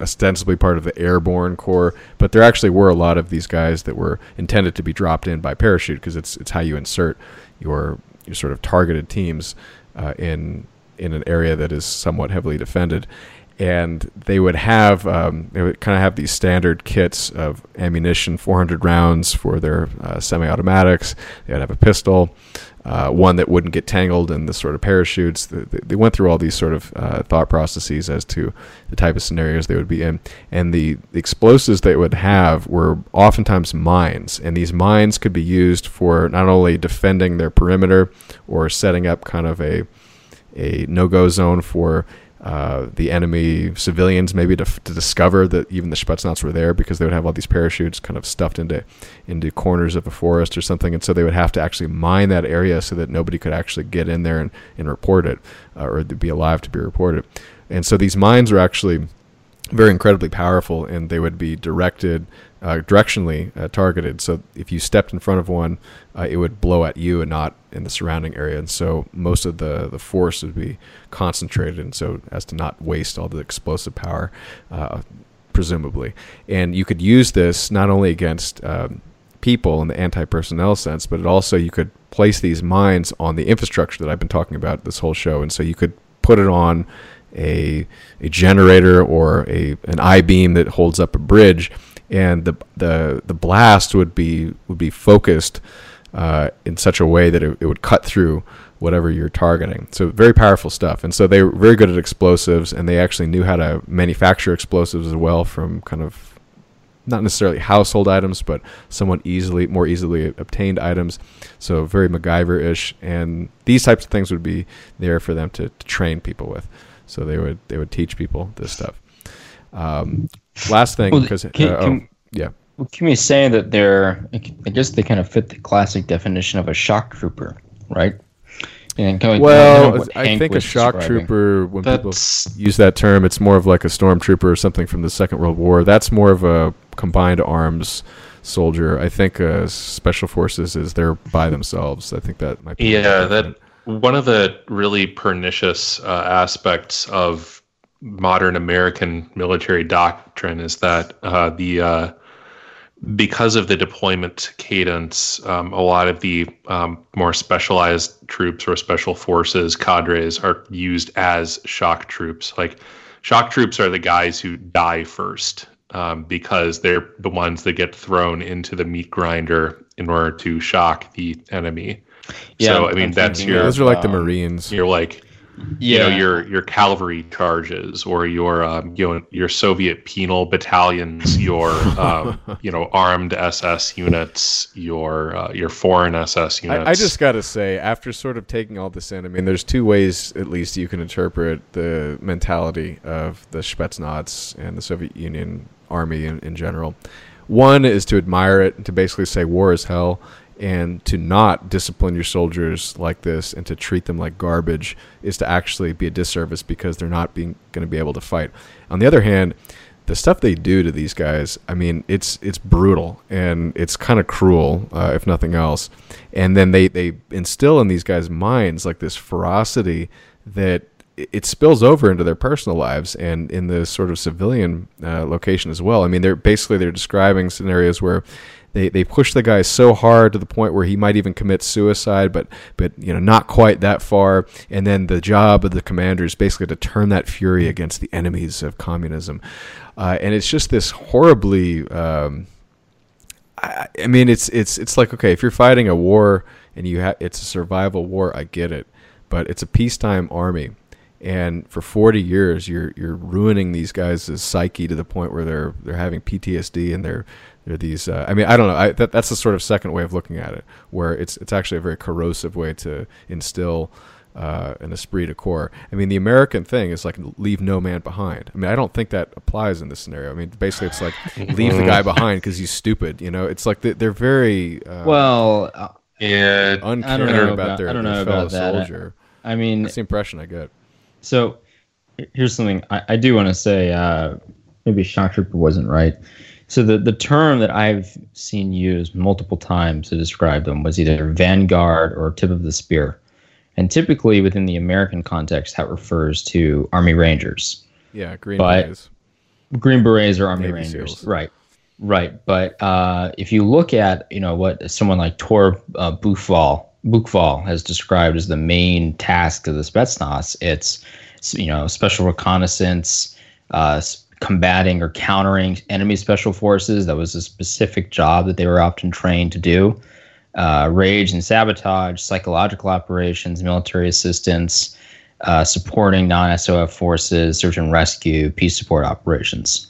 ostensibly part of the airborne corps, but there actually were a lot of these guys that were intended to be dropped in by parachute because it's it's how you insert your your sort of targeted teams uh, in in an area that is somewhat heavily defended. And they would have um, they would kind of have these standard kits of ammunition, 400 rounds for their uh, semi-automatics. They would have a pistol, uh, one that wouldn't get tangled in the sort of parachutes. They, went through all these sort of uh, thought processes as to the type of scenarios they would be in. And the, explosives they would have were oftentimes mines. And these mines could be used for not only defending their perimeter or setting up kind of a a no-go zone for uh, the enemy civilians, maybe to, to discover that even the Spetsnaz were there because they would have all these parachutes kind of stuffed into into corners of a forest or something, and so they would have to actually mine that area so that nobody could actually get in there and, and report it uh, or be alive to be reported. And so these mines are actually very incredibly powerful, and they would be directed uh, directionally uh, targeted. So if you stepped in front of one, uh, it would blow at you and not in the surrounding area. And so most of the the force would be concentrated, and so as to not waste all the explosive power, uh, presumably. And you could use this not only against um, people in the anti-personnel sense, but also you could place these mines on the infrastructure that I've been talking about this whole show, and so you could put it on a a generator or a an I beam that holds up a bridge, and the the the blast would be would be focused uh, in such a way that it, it would cut through whatever you're targeting. So very powerful stuff. And so they were very good at explosives, and they actually knew how to manufacture explosives as well from kind of not necessarily household items, but somewhat easily, more easily obtained items. So very MacGyver-ish, and these types of things would be there for them to, to train people with. So they would they would teach people this stuff. Um, last thing, because well, uh, oh, yeah. Well, can we say that they're? I guess they kind of fit the classic definition of a shock trooper, right? And kind of, well, kind of I think a shock describing. trooper, when That's... people use that term, it's more of like a stormtrooper or something from the Second World War. That's more of a combined arms soldier. I think uh, special forces is they're by themselves. I think that might be. Yeah, that one of the really pernicious uh, aspects of modern American military doctrine is that uh, the uh, because of the deployment cadence, um, a lot of the um, more specialized troops or special forces cadres are used as shock troops. Like shock troops are the guys who die first um, because they're the ones that get thrown into the meat grinder in order to shock the enemy. Yeah, so I mean I'm that's your those are like the um, Marines. You're like yeah. you know your your cavalry charges or your um, you know your Soviet penal battalions, your um, you know armed SS units, your uh, your foreign SS units. I, I just got to say, after sort of taking all this in, I mean, there's two ways at least you can interpret the mentality of the Spetsnaz and the Soviet Union army in, in general. One is to admire it and to basically say war is hell and to not discipline your soldiers like this and to treat them like garbage is to actually be a disservice because they're not being going to be able to fight. On the other hand, the stuff they do to these guys, I mean, it's it's brutal and it's kind of cruel, uh, if nothing else. And then they they instill in these guys' minds like this ferocity that it spills over into their personal lives and in the sort of civilian uh, location as well. I mean, they're basically they're describing scenarios where they they push the guy so hard to the point where he might even commit suicide, but but you know not quite that far. And then the job of the commander is basically to turn that fury against the enemies of communism, uh, and it's just this horribly. Um, I, I mean, it's it's it's like okay, if you're fighting a war and you have it's a survival war, I get it, but it's a peacetime army and for 40 years you're you're ruining these guys' psyche to the point where they're they're having PTSD and they're they're these uh, I mean I don't know I, that, that's the sort of second way of looking at it where it's it's actually a very corrosive way to instill uh, an esprit de corps. I mean, the American thing is like leave no man behind. I mean, I don't think that applies in this scenario. I mean, basically, it's like leave the guy behind because he's stupid. You know, it's like they're very uh, well, uh, yeah, uncared about, about, their, I don't know fellow about that. soldier. I, I mean, that's the impression I get. So here's something I, I do want to say. Uh, maybe shock trooper wasn't right. So the, the term that I've seen used multiple times to describe them was either vanguard or tip of the spear. And typically within the American context, that refers to Army Rangers. Yeah, Green but Berets. Green Berets or Army Navy Rangers. Seals. Right. Right. But uh, if you look at, you know, what someone like Tor uh, Buchwald, Buchwald has described as the main task of the Spetsnaz, it's, you know, special reconnaissance, uh, combating or countering enemy special forces. That was a specific job that they were often trained to do. Uh, rage and sabotage, psychological operations, military assistance, uh, supporting non SOF forces, search and rescue, peace support operations.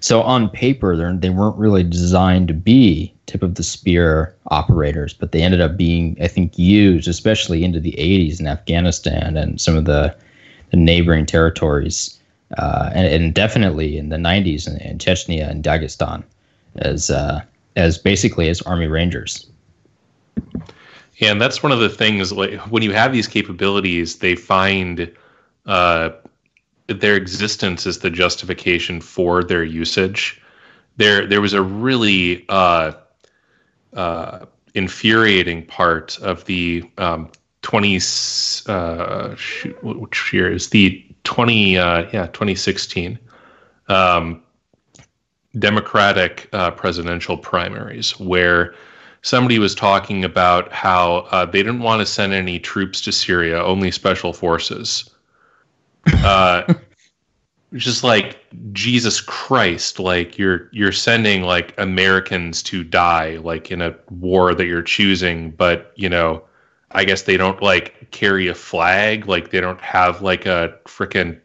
So on paper, they're, weren't really designed to be tip of the spear operators, but they ended up being, I think, used especially into the 80s in Afghanistan and some of the, the neighboring territories, uh, and, and definitely in the 90s in, in Chechnya and Dagestan as uh, as basically as Army Rangers. Yeah, and that's one of the things. Like when you have these capabilities, they find uh, their existence is the justification for their usage. There, there was a really uh, uh, infuriating part of the um, twenty. Uh, shoot, which year is the twenty? Uh, yeah, twenty sixteen. Um, Democratic uh, presidential primaries, where somebody was talking about how uh, they didn't want to send any troops to Syria, only special forces. Uh, just like Jesus Christ, like you're you're sending like Americans to die, like in a war that you're choosing, but you know, I guess they don't like carry a flag, like they don't have like a freaking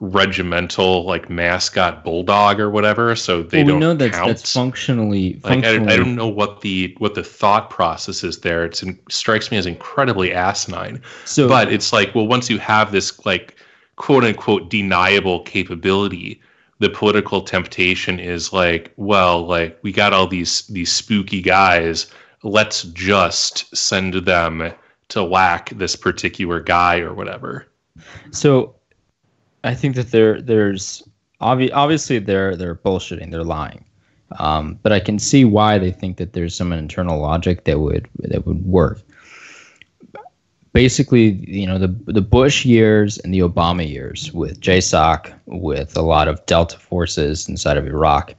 regimental like mascot bulldog or whatever so they well, we don't know that's, count. that's functionally, like functionally I, I don't know what the what the thought process is there. It's it strikes me as incredibly asinine. So- but it's like well once you have this like quote unquote deniable capability the political temptation is like well like we got all these these spooky guys. Let's just send them to whack this particular guy or whatever So, I think that there there's obvi- obviously they're they're bullshitting, they're lying, um, but I can see why they think that there's some internal logic that would that would work. Basically, you know, the the Bush years and the Obama years with JSOC, with a lot of Delta forces inside of Iraq,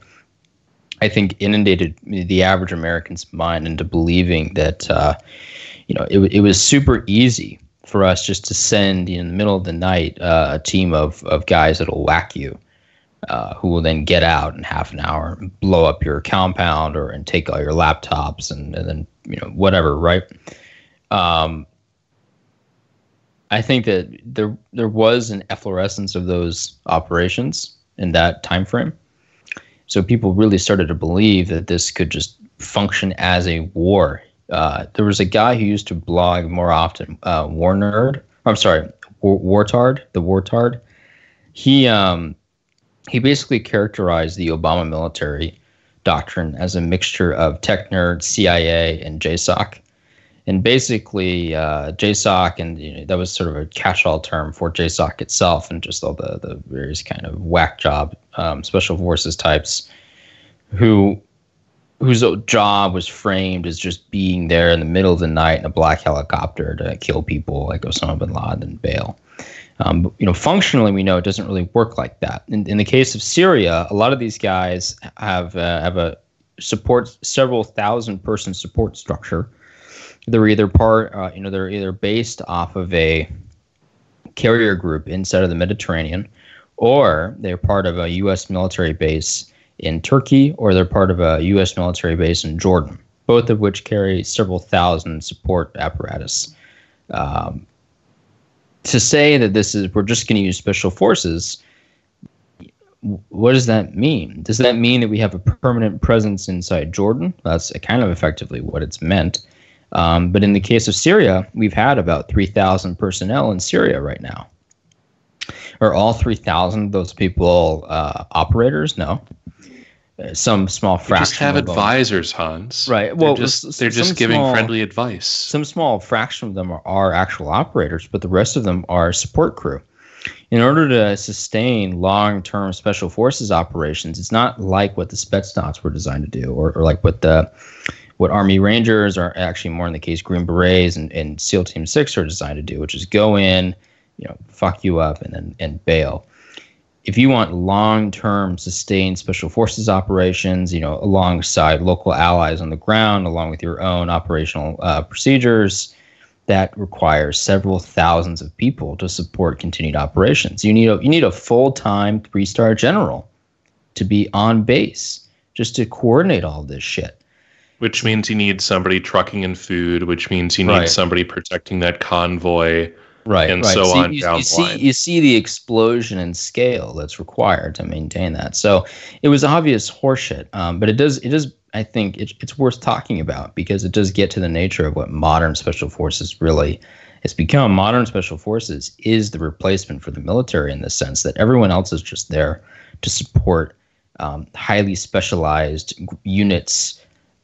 I think inundated the average American's mind into believing that, uh, you know, it, it was super easy for us just to send in the middle of the night uh, a team of, of guys that'll whack you, uh, who will then get out in half an hour and blow up your compound or and take all your laptops and, and then you know whatever, right? Um, I think that there there was an efflorescence of those operations in that time frame. So people really started to believe that this could just function as a war. Uh, there was a guy who used to blog more often, uh, War Nerd. I'm sorry, War, Wartard, the Wartard. He um, he basically characterized the Obama military doctrine as a mixture of tech nerd, CIA, and JSOC. And basically, uh, JSOC, and you know, that was sort of a catch-all term for JSOC itself, and just all the the various kind of whack job um, special forces types who whose job was framed as just being there in the middle of the night in a black helicopter to kill people like Osama bin Laden and bail. Um, you know, functionally, we know it doesn't really work like that. In, in the case of Syria, a lot of these guys have uh, have a support several thousand person support structure. They're either part, uh, you know, they're either based off of a carrier group inside of the Mediterranean, or they're part of a U.S. military base in Turkey, or they're part of a U.S. military base in Jordan, both of which carry several thousand support apparatus. Um, to say that this is we're just going to use special forces, what does that mean? Does that mean that we have a permanent presence inside Jordan? That's kind of effectively what it's meant. Um, but in the case of Syria, we've had about 3,000 personnel in Syria right now. Are all 3,000 of those people uh, operators? No. Some small They fraction. just have of them- advisors, Hans. Right. Well, they're just, they're just giving small- friendly advice. some small fraction of them are, are actual operators, but the rest of them are support crew. In order to sustain long-term special forces operations, it's not like what the Spetsnaz were designed to do, or, or like what the what Army Rangers are actually more in the case Green Berets and, and SEAL Team Six are designed to do, which is go in, you know, fuck you up and then and bail. If you want long-term sustained special forces operations, you know, alongside local allies on the ground, along with your own operational uh, procedures, that requires several thousands of people to support continued operations. You need a you need a full-time three-star general to be on base just to coordinate all this shit. Which means you need somebody trucking in food, which means you need Right. somebody protecting that convoy. Right, and right. so See, on you, down you see, you see the explosion in scale that's required to maintain that. So it was obvious horseshit, um, but it does, it does. I think it, it's worth talking about because it does get to the nature of what modern special forces really has become. Modern special forces is the replacement for the military in the sense that everyone else is just there to support um, highly specialized units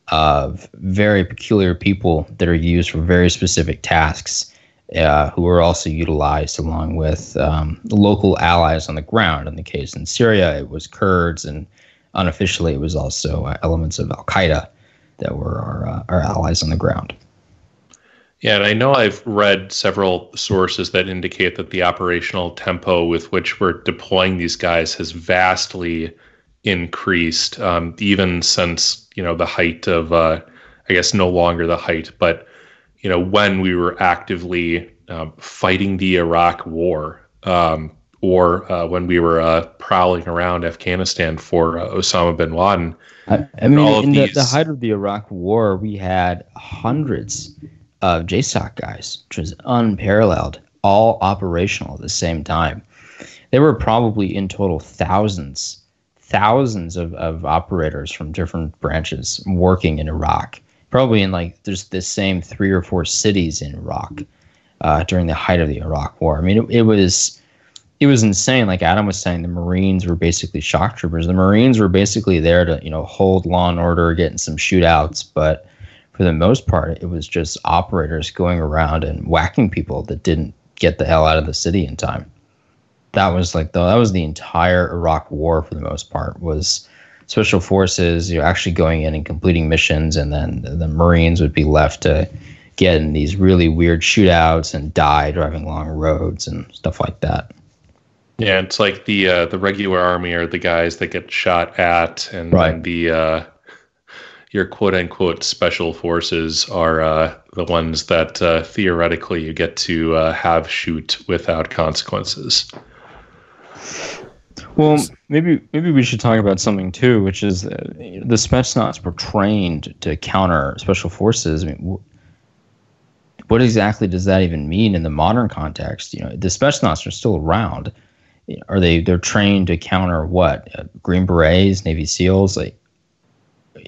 of very peculiar people that are used for very specific tasks, uh, who were also utilized along with um, local allies on the ground. In the case in Syria, it was Kurds, and unofficially, it was also uh, elements of Al Qaeda that were our, uh, our allies on the ground. Yeah, and I know I've read several sources that indicate that the operational tempo with which we're deploying these guys has vastly increased, um, even since you know the height of, uh, I guess, no longer the height, but you know when we were actively um, fighting the Iraq War, um, or uh, when we were uh, prowling around Afghanistan for uh, Osama bin Laden. I, I mean, in the, the these- height of the Iraq War, we had hundreds of JSOC guys, which was unparalleled, all operational at the same time. There were probably in total thousands, thousands of, of operators from different branches working in Iraq. Probably in like there's the same three or four cities in Iraq uh, during the height of the Iraq War. I mean, it, it was it was insane. Like Adam was saying, the Marines were basically shock troopers. The Marines were basically there to, you know, hold law and order, getting some shootouts, but for the most part, it was just operators going around and whacking people that didn't get the hell out of the city in time. That was like the that was the entire Iraq war for the most part was special forces, you know, actually going in and completing missions, and then the Marines would be left to get in these really weird shootouts and die driving long roads and stuff like that. Yeah, it's like the uh, the regular army are the guys that get shot at, and Right. then the uh, your quote unquote special forces are uh, the ones that uh, theoretically you get to uh, have shoot without consequences. Well, maybe maybe we should talk about something too, which is uh, the Spetsnaz were trained to counter special forces. I mean, wh- what exactly does that even mean in the modern context? You know, the Spetsnaz are still around. Are they? They're trained to counter what? Uh, Green Berets, Navy SEALs, like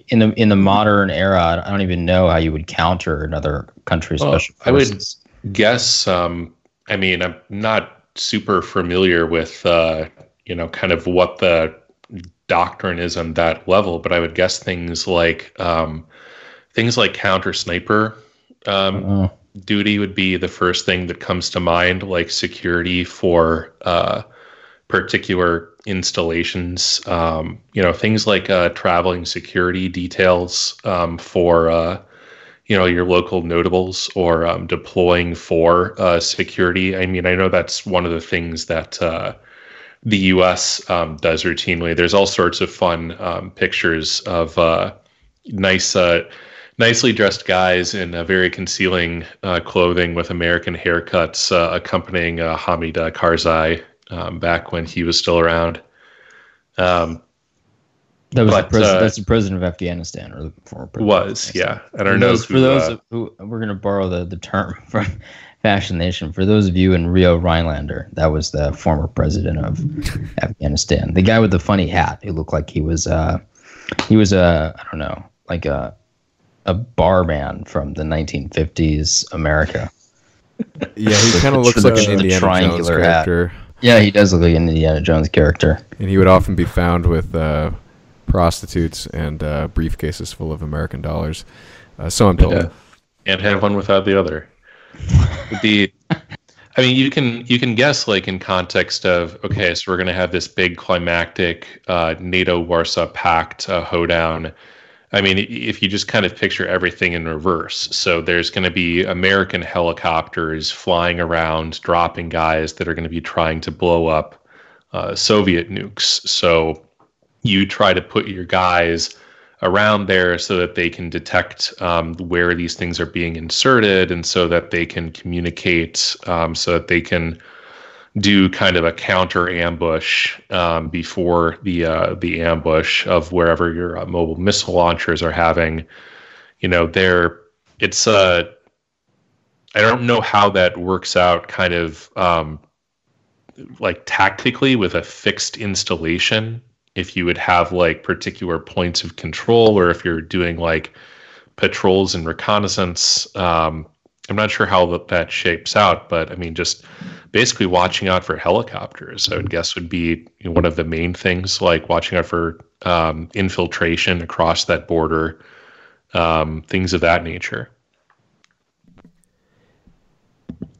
in the in the modern era. I don't even know how you would counter another country's Well, special forces. I would guess. Um, I mean, I'm not super familiar with uh, you know kind of what the doctrine is on that level, but I would guess things like um, things like counter sniper um, Oh. duty would be the first thing that comes to mind, like security for uh, particular installations. Um, you know, things like uh, traveling security details um, for uh, you know your local notables or um, deploying for uh, security. I mean, I know that's one of the things that. The U.S. Um, does routinely. There's all sorts of fun um, pictures of uh, nice, uh, nicely dressed guys in very concealing uh, clothing with American haircuts, uh, accompanying uh, Hamid Karzai um, back when he was still around. Um, That was but, the president. uh, that's the president of Afghanistan, or the former president. was yeah. I don't For know those, who, for those who we're going to borrow the, the term from Fashion Nation. For those of you in Rio Linda, that was the former president of Afghanistan. The guy with the funny hat who looked like he was uh he was a I don't know like a a barman from the 1950s America. Yeah, he kind of looks tr- like an the Indiana Jones triangular hat. Yeah, he does look like an Indiana Jones character. and he would often be found with uh, prostitutes and uh, briefcases full of American dollars. Uh, so I'm told. Yeah. Can't have one without the other. The I mean you can you can guess like in context of okay, so we're gonna have this big climactic uh, NATO Warsaw Pact uh, hoedown. I mean, if you just kind of picture everything in reverse, so there's going to be American helicopters flying around, dropping guys that are going to be trying to blow up uh, Soviet nukes. So you try to put your guys around there so that they can detect um, where these things are being inserted and so that they can communicate um, so that they can do kind of a counter ambush um, before the uh, the ambush of wherever your uh, mobile missile launchers are having you know they're it's uh I don't know how that works out kind of um, like tactically with a fixed installation. If you would have like particular points of control, or if you're doing like patrols and reconnaissance, um, I'm not sure how that, shapes out. But I mean, just basically watching out for helicopters, I would guess would be one of the main things. Like watching out for um, infiltration across that border, um, things of that nature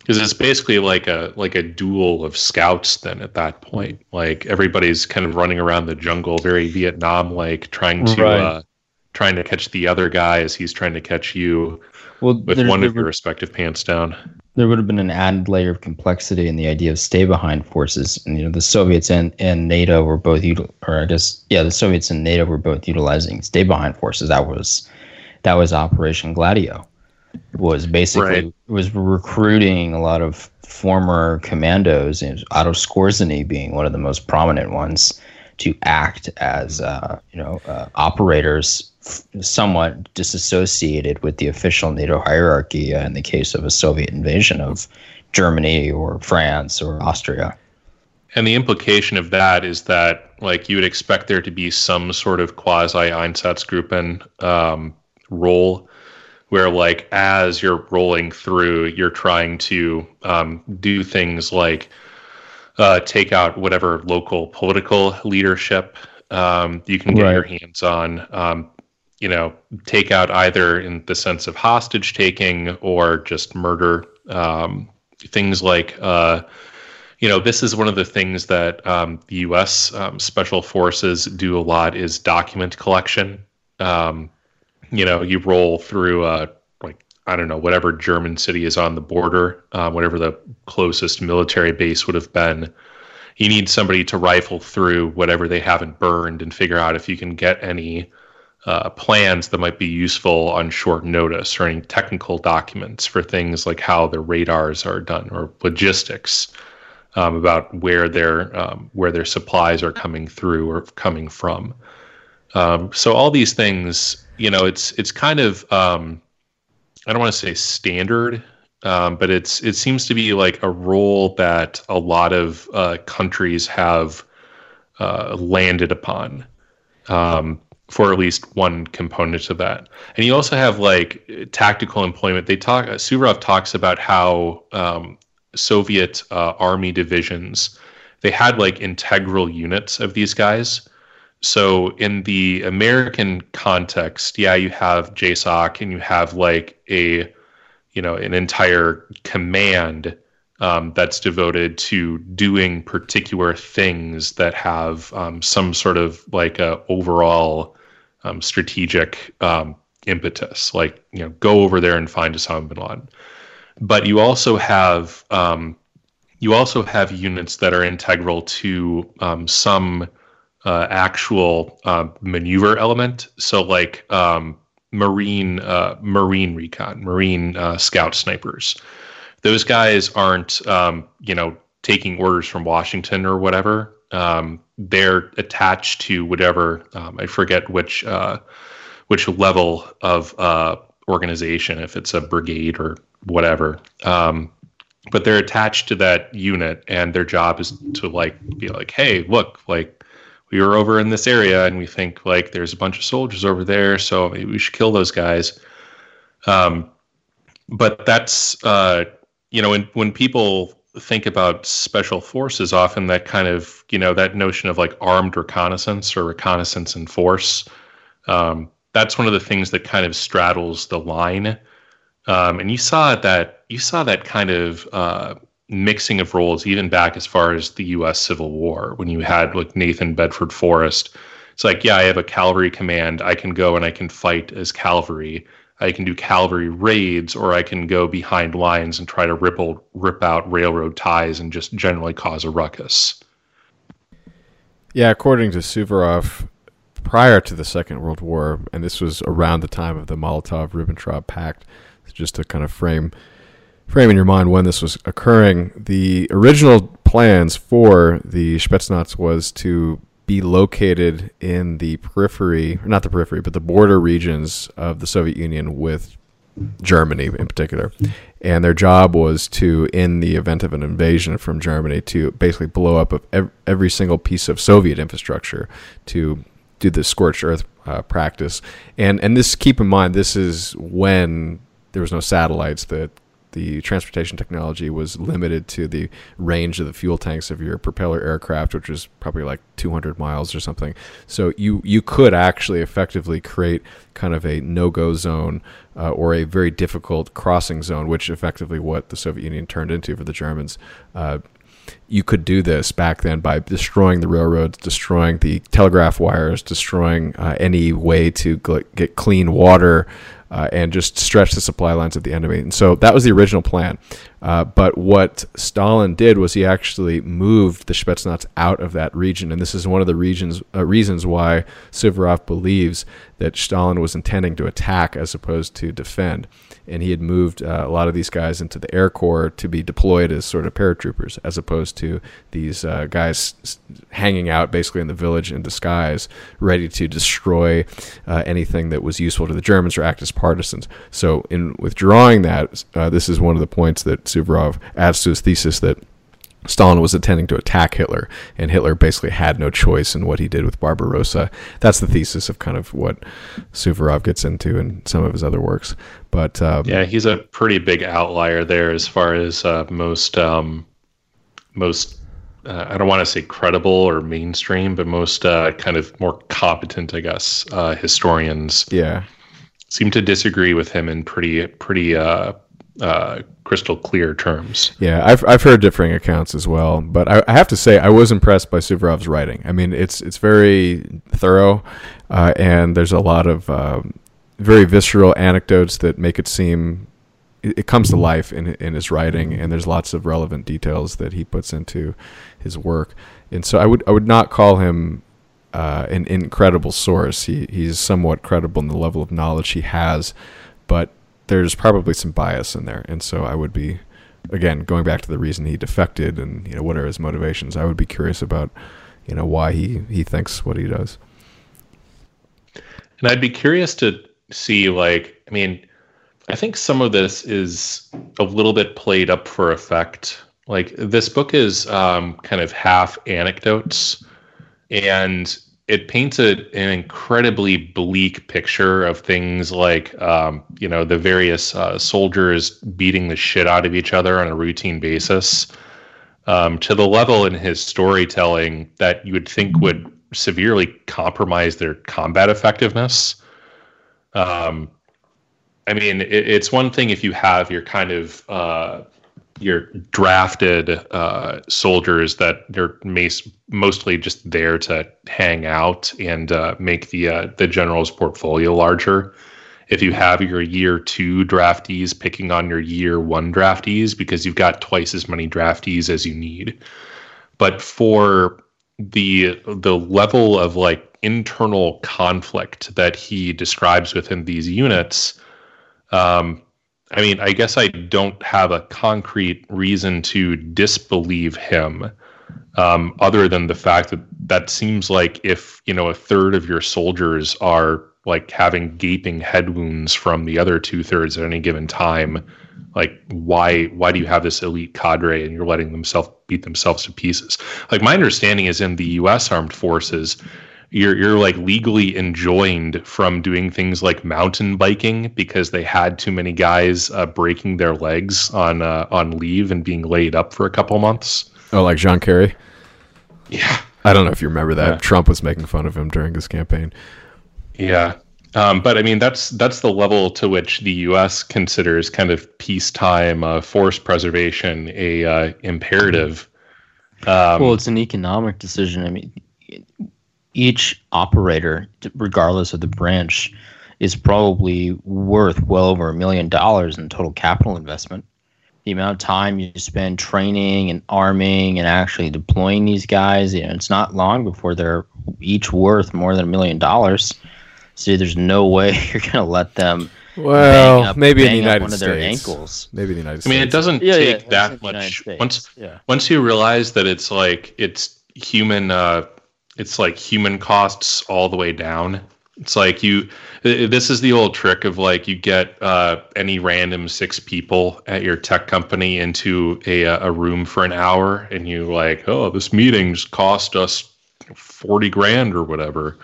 because it's basically like a like a duel of scouts then at that point like everybody's kind of running around the jungle very vietnam like trying to Right. uh trying to catch the other guy as he's trying to catch you Well, with there- one there of your respective pants down there would have been an added layer of complexity in the idea of stay behind forces. And you know, the Soviets and, and NATO were both, util- or I guess, yeah, the Soviets and NATO were both utilizing stay behind forces. That was that was Operation Gladio. Was basically Right. was recruiting a lot of former commandos, and Otto Skorzeny being one of the most prominent ones, to act as uh, you know uh, operators f- somewhat disassociated with the official NATO hierarchy uh, in the case of a Soviet invasion of Germany or France or Austria. and the implication of that is that like you would expect there to be some sort of quasi einsatzgruppen um, role where like as you're rolling through you're trying to um, do things like uh, take out whatever local political leadership um, you can get Right. your hands on um, you know take out either in the sense of hostage taking or just murder um, things like uh, you know this is one of the things that um, the U.S. Um, special forces do a lot is document collection. Um, you know, you roll through uh, like I don't know whatever German city is on the border, uh, whatever the closest military base would have been. You need somebody to rifle through whatever they haven't burned and figure out if you can get any uh, plans that might be useful on short notice or any technical documents for things like how the radars are done or logistics um, about where their um, where their supplies are coming through or coming from. Um, so all these things, you know, it's it's kind of um, I don't want to say standard, um, but it's it seems to be like a role that a lot of uh, countries have uh, landed upon um, for at least one component of that. And you also have like tactical employment. They talk. Uh, Suvorov talks about how um, Soviet uh, army divisions they had like integral units of these guys. So in the American context, yeah, you have JSOC and you have like a you know an entire command um, that's devoted to doing particular things that have um, some sort of like a overall um, strategic um, impetus, like you know, go over there and find Osama bin Laden. But you also have um, you also have units that are integral to um, some uh, actual uh, maneuver element. So like um, marine uh, marine recon, marine uh, scout snipers. Those guys aren't um, you know taking orders from Washington or whatever. Um, they're attached to whatever um, I forget which uh, which level of uh, organization, if it's a brigade or whatever. Um, but they're attached to that unit, and their job is to like be like, hey, look, like we were over in this area, and we think like there's a bunch of soldiers over there, so we should kill those guys. Um, but that's uh, you know, when when people think about special forces, often that kind of you know that notion of like armed reconnaissance or reconnaissance in force. Um, that's one of the things that kind of straddles the line. Um, and you saw that you saw that kind of uh, mixing of roles even back as far as the U.S. Civil War when you had like Nathan Bedford Forrest. It's like, yeah, I have a cavalry command. I can go and I can fight as cavalry. I can do cavalry raids, or I can go behind lines and try to ripple, rip out railroad ties and just generally cause a ruckus. Yeah, according to Suvorov, prior to the Second World War, and this was around the time of the Molotov-Ribbentrop Pact, just to kind of frame frame in your mind when this was occurring, the original plans for the Spetsnaz was to be located in the periphery, not the periphery, but the border regions of the Soviet Union with Germany in particular. And their job was to, in the event of an invasion from Germany, to basically blow up every single piece of Soviet infrastructure to do the scorched earth uh, practice. And and this, keep in mind, this is when there was no satellites. The the transportation technology was limited to the range of the fuel tanks of your propeller aircraft, which was probably like 200 miles or something. So you you could actually effectively create kind of a no-go zone uh, or a very difficult crossing zone, which effectively what the Soviet Union turned into for the Germans. Uh, you could do this back then by destroying the railroads, destroying the telegraph wires, destroying uh, any way to gl- get clean water, uh, and just stretch the supply lines of the enemy. And so that was the original plan. Uh, but what Stalin did was he actually moved the Spetsnaz out of that region, and this is one of the regions uh, reasons why Suvorov believes that Stalin was intending to attack as opposed to defend. And he had moved uh, a lot of these guys into the Air Corps to be deployed as sort of paratroopers, as opposed to these uh, guys hanging out basically in the village in disguise, ready to destroy uh, anything that was useful to the Germans or act as partisans. So, in withdrawing that, uh, this is one of the points that Suvorov adds to his thesis that Stalin was intending to attack Hitler, and Hitler basically had no choice in what he did with Barbarossa. That's the thesis of kind of what Suvorov gets into in some of his other works. But um, Yeah, he's a pretty big outlier there as far as uh, most um, most uh, I don't want to say credible or mainstream, but most uh, kind of more competent, I guess, uh, historians yeah, seem to disagree with him in pretty pretty uh, crystal clear terms. Yeah, I've I've heard differing accounts as well, but I, I have to say I was impressed by Suvorov's writing. I mean, it's it's very thorough, uh, and there's a lot of um, very visceral anecdotes that make it seem it, it comes to life in in his writing, and there's lots of relevant details that he puts into his work. And so I would I would not call him uh, an incredible source. He he's somewhat credible in the level of knowledge he has, but there's probably some bias in there, and so I would be, again, going back to the reason he defected and you know what are his motivations. I would be curious about, you know, why he he thinks what he does. And I'd be curious to see, like, I mean, I think some of this is a little bit played up for effect. Like, this book is um, kind of half anecdotes, and it paints a, an incredibly bleak picture of things like, um, you know, the various uh, soldiers beating the shit out of each other on a routine basis. Um, to the level in his storytelling that you would think would severely compromise their combat effectiveness. Um, I mean, it, it's one thing if you have your kind of uh, your drafted uh, soldiers that they're mostly just there to hang out and uh, make the uh, the general's portfolio larger. If you have your year two draftees picking on your year one draftees because you've got twice as many draftees as you need, but for the the level of like internal conflict that he describes within these units um i mean i guess i don't have a concrete reason to disbelieve him um other than the fact that that seems like if you know a third of your soldiers are like having gaping head wounds from the other two thirds at any given time like why why do you have this elite cadre and you're letting themselves beat themselves to pieces? Like my understanding is in the US armed forces you're you're like legally enjoined from doing things like mountain biking because they had too many guys uh, breaking their legs on uh, on leave and being laid up for a couple months Oh, like John Kerry. yeah I don't know if you remember that. Yeah. Trump was making fun of him during his campaign. Yeah. Um, but I mean, that's that's the level to which the U.S. considers kind of peacetime uh, force preservation a uh, imperative. Um, well, it's an economic decision. I mean, each operator, regardless of the branch, is probably worth well over a million dollars in total capital investment. The amount of time you spend training and arming and actually deploying these guys, you know, it's not long before they're each worth more than a million dollars. So there's no way you're going to let them bang Well, up- maybe in the United one of States. ankles. Maybe in the United States. I mean, it doesn't Yeah, yeah, take that's in that much. States, Once yeah. once you realize that it's like it's human, uh, it's like human costs all the way down. It's like you. This is the old trick of like you get uh, any random six people at your tech company into a a room for an hour, and you like, oh, this meeting's cost us forty grand or whatever.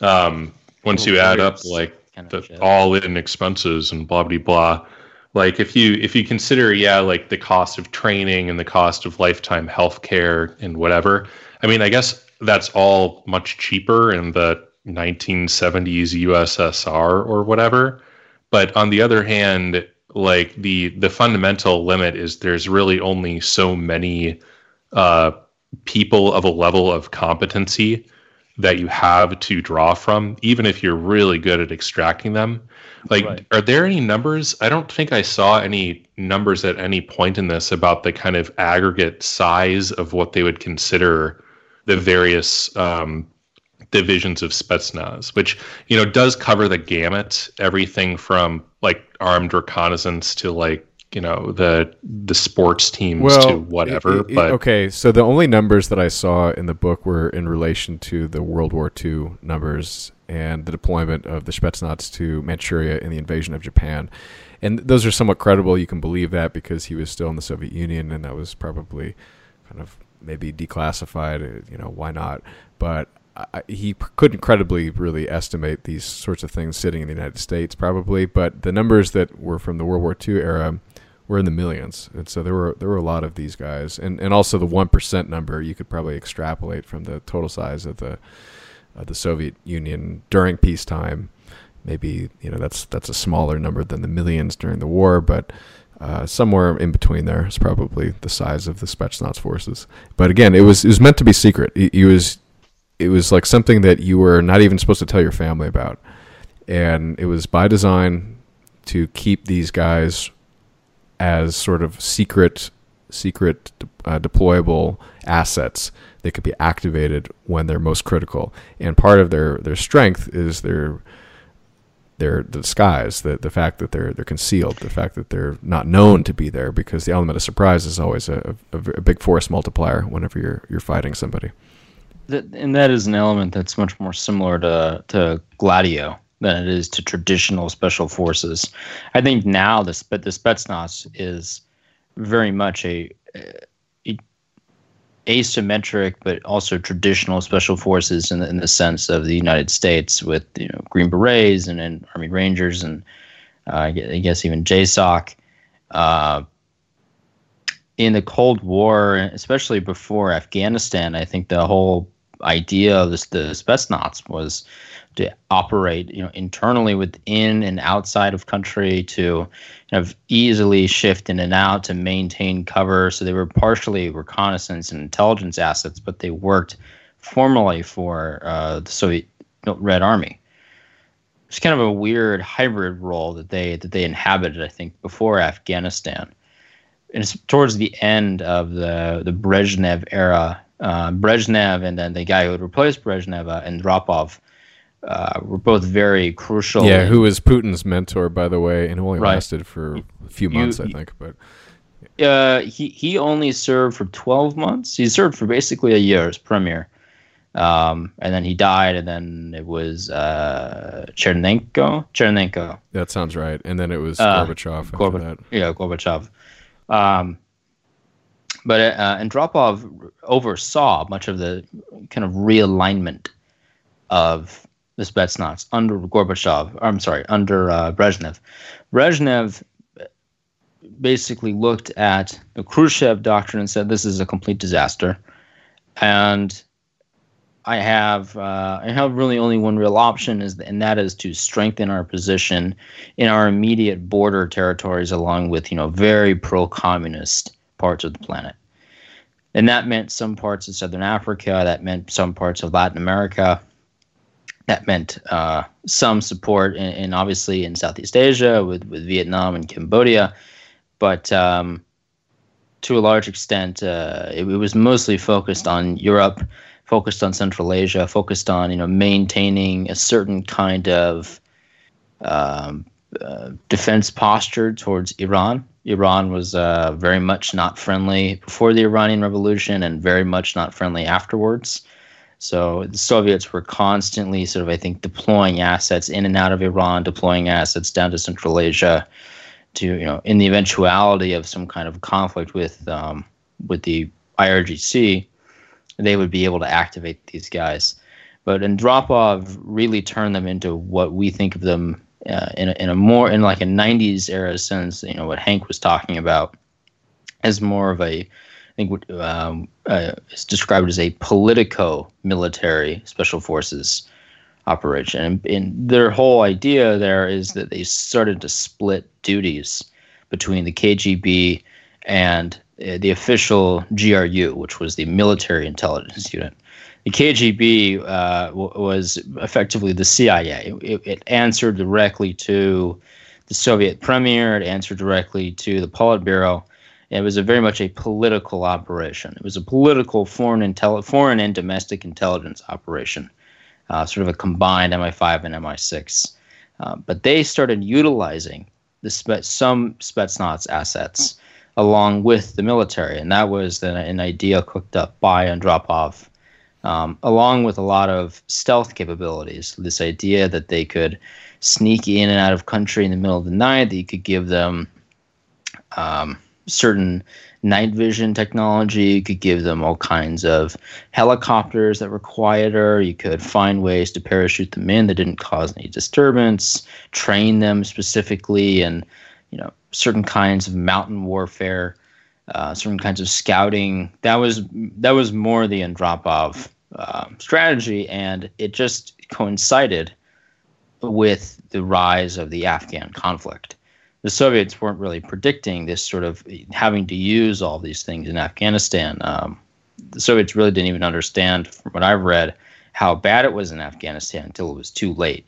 Um, once you add up like the all in expenses and blah blah blah. Like if you if you consider yeah like the cost of training and the cost of lifetime health care and whatever. I mean, I guess that's all much cheaper in the 1970s USSR or whatever. But on the other hand, like the the fundamental limit is there's really only so many uh, people of a level of competency that you have to draw from, even if you're really good at extracting them. Like, right. are there any numbers? I don't think I saw any numbers at any point in this about the kind of aggregate size of what they would consider the various um, divisions of Spetsnaz, which you know does cover the gamut, everything from like armed reconnaissance to like you know the the sports teams well, to whatever. It, it, but okay, so the only numbers that I saw in the book were in relation to the World War II numbers and the deployment of the Spetsnaz to Manchuria in the invasion of Japan. And those are somewhat credible. You can believe that because he was still in the Soviet Union, and that was probably kind of maybe declassified. Uh, you know, why not? But I, he couldn't credibly really estimate these sorts of things sitting in the United States, probably. But the numbers that were from the World War II era were in the millions, and so there were there were a lot of these guys, and and also the one percent number you could probably extrapolate from the total size of the of the Soviet Union during peacetime. Maybe you know that's that's a smaller number than the millions during the war, but uh, somewhere in between there is probably the size of the Spetsnaz forces. But again, it was it was meant to be secret. It, it was it was like something that you were not even supposed to tell your family about, and it was by design to keep these guys as sort of secret secret uh, deployable assets that could be activated when they're most critical. And part of their their strength is their their disguise, the the fact that they're they're concealed, the fact that they're not known to be there, because the element of surprise is always a, a, a big force multiplier whenever you're you're fighting somebody. That, and that is an element that's much more similar to to Gladio than it is to traditional special forces. I think now the the Spetsnaz is very much a asymmetric but also traditional special forces in the, in the sense of the United States with you know Green Berets and, and Army Rangers and uh, I guess even JSOC. Uh, in the Cold War, especially before Afghanistan, I think the whole idea of this, the Spetsnaz was to operate, you know, internally within and outside of country to kind of easily shift in and out to maintain cover. So they were partially reconnaissance and intelligence assets, but they worked formally for uh, the Soviet Red Army. It's kind of a weird hybrid role that they that they inhabited, I think, before Afghanistan. And it's towards the end of the the Brezhnev era. Uh, Brezhnev and then the guy who would replace Brezhnev uh, and Andropov uh, were both very crucial. Yeah, who was Putin's mentor, by the way, and who only right. lasted for a few months, you, I think. But uh, he he only served for twelve months. He served for basically a year as premier, um, and then he died. And then it was uh, Chernenko. Chernenko. That sounds right. And then it was uh, Gorbachev. Gorba- yeah, Gorbachev. Um, but uh, Andropov oversaw much of the kind of realignment of Spetsnaz under Gorbachev. I'm sorry, under uh, Brezhnev. Brezhnev basically looked at the Khrushchev doctrine and said, "This is a complete disaster," and I have uh, I have really only one real option is and that is to strengthen our position in our immediate border territories along with you know very pro-communist parts of the planet. And that meant some parts of Southern Africa, that meant some parts of Latin America, that meant uh, some support, in, obviously in Southeast Asia with, with Vietnam and Cambodia, but um, to a large extent, uh, it, it, was mostly focused on Europe, focused on Central Asia, focused on you know maintaining a certain kind of um, uh, defense posture towards Iran. Iran was uh, very much not friendly before the Iranian Revolution and very much not friendly afterwards. So the Soviets were constantly sort of, I think, deploying assets in and out of Iran, deploying assets down to Central Asia, to you know, in the eventuality of some kind of conflict with um, with the IRGC, they would be able to activate these guys. But Andropov really turned them into what we think of them uh, in, a, in a more in like a 90s era sense, you know, what Hank was talking about as more of a Think um, uh, it's described as a politico-military special forces operation. And, and, their whole idea there is that they started to split duties between the KGB and uh, the official GRU, which was the military intelligence unit. The KGB uh, w- was effectively the CIA. It, it answered directly to the Soviet premier. It answered directly to the Politburo it was a very much a political operation. It was a political foreign intel- foreign and domestic intelligence operation, uh, sort of a combined MI5 and MI6. Uh, but they started utilizing the some Spetsnaz assets along with the military, and that was the, an idea cooked up by Andropov, um, along with a lot of stealth capabilities. This idea that they could sneak in and out of country in the middle of the night, that you could give them. Um, certain night vision technology. You could give them all kinds of helicopters that were quieter. You could find ways to parachute them in that didn't cause any disturbance. Train them specifically, and you know certain kinds of mountain warfare, uh, certain kinds of scouting. That was that was more the Andropov uh, strategy, and it just coincided with the rise of the Afghan conflict the Soviets weren't really predicting this sort of having to use all these things in Afghanistan. Um, the Soviets really didn't even understand, from what I've read, how bad it was in Afghanistan until it was too late.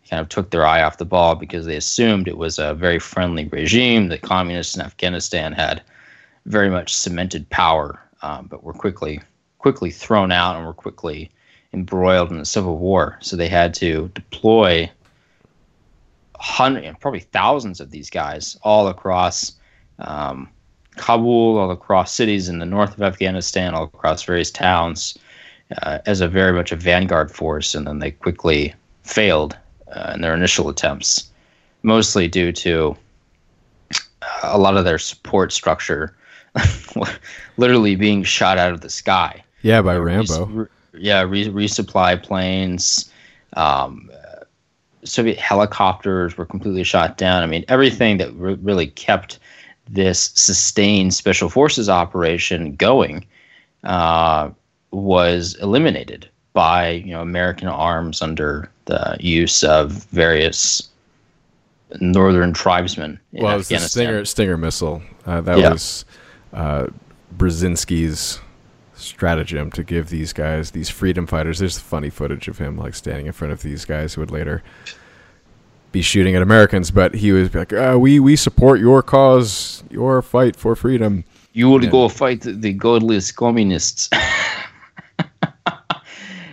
They kind of took their eye off the ball because they assumed it was a very friendly regime. The communists in Afghanistan had very much cemented power, um, but were quickly quickly thrown out and were quickly embroiled in the civil war. So they had to deploy hundred, probably thousands of these guys all across um, Kabul, all across cities in the north of Afghanistan, all across various towns, uh, as a very much a vanguard force, and then they quickly failed uh, in their initial attempts, mostly due to a lot of their support structure literally being shot out of the sky. Yeah, by Rambo. Re- yeah, re- resupply planes. Um, Soviet helicopters were completely shot down. I mean, everything that re- really kept this sustained special forces operation going uh, was eliminated by you know American arms under the use of various northern tribesmen. In well, it was the Stinger Stinger missile. Uh, that yeah. was uh, Brzezinski's stratagem to give these guys, these freedom fighters. There's funny footage of him like standing in front of these guys who would later be shooting at Americans, but he was like, uh, "We we support your cause, your fight for freedom." You would yeah. go fight the godless communists.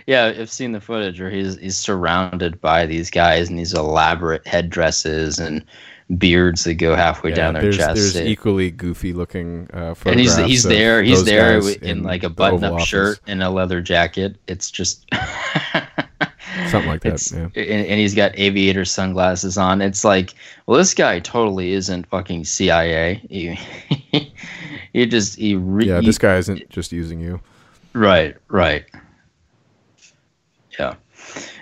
yeah, I've seen the footage where he's he's surrounded by these guys in these elaborate headdresses and beards that go halfway yeah, down their there's, chest. There's equally goofy looking uh, And he's he's there. He's there in, in, like a button up shirt and a leather jacket. It's just something like that. Yeah. And, and, he's got aviator sunglasses on. It's like, well, this guy totally isn't fucking CIA. He, he just he re- yeah. This guy isn't just using you. Right. Right. Yeah,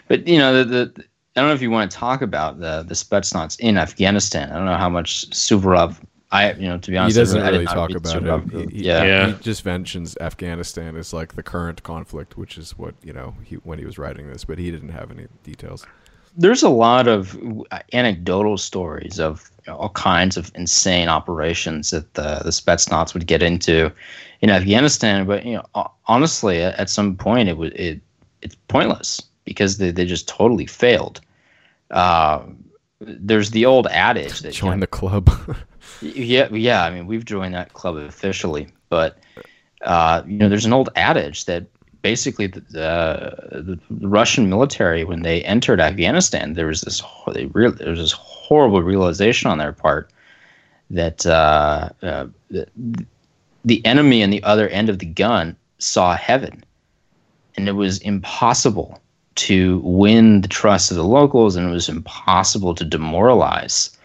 but you know the, the I don't know if you want to talk about the the Spetsnaz in Afghanistan. I don't know how much Suvorov. I you know to be honest, he doesn't really talk about it. He, yeah. yeah, he just mentions Afghanistan as like the current conflict, which is what you know he when he was writing this, but he didn't have any details. There's a lot of uh, anecdotal stories of all kinds of insane operations that the the Spetsnaz would get into in Afghanistan, but you know honestly, at some point it was it it's pointless because they, they just totally failed uh, there's the old adage that join you know, the club. yeah, yeah. I mean, we've joined that club officially, but uh, you know, there's an old adage that basically the, the, the, Russian military, when they entered Afghanistan, there was this they real, there was this horrible realization on their part that uh, uh, the, the enemy on the other end of the gun saw heaven and it was impossible to win the trust of the locals, and it was impossible to demoralize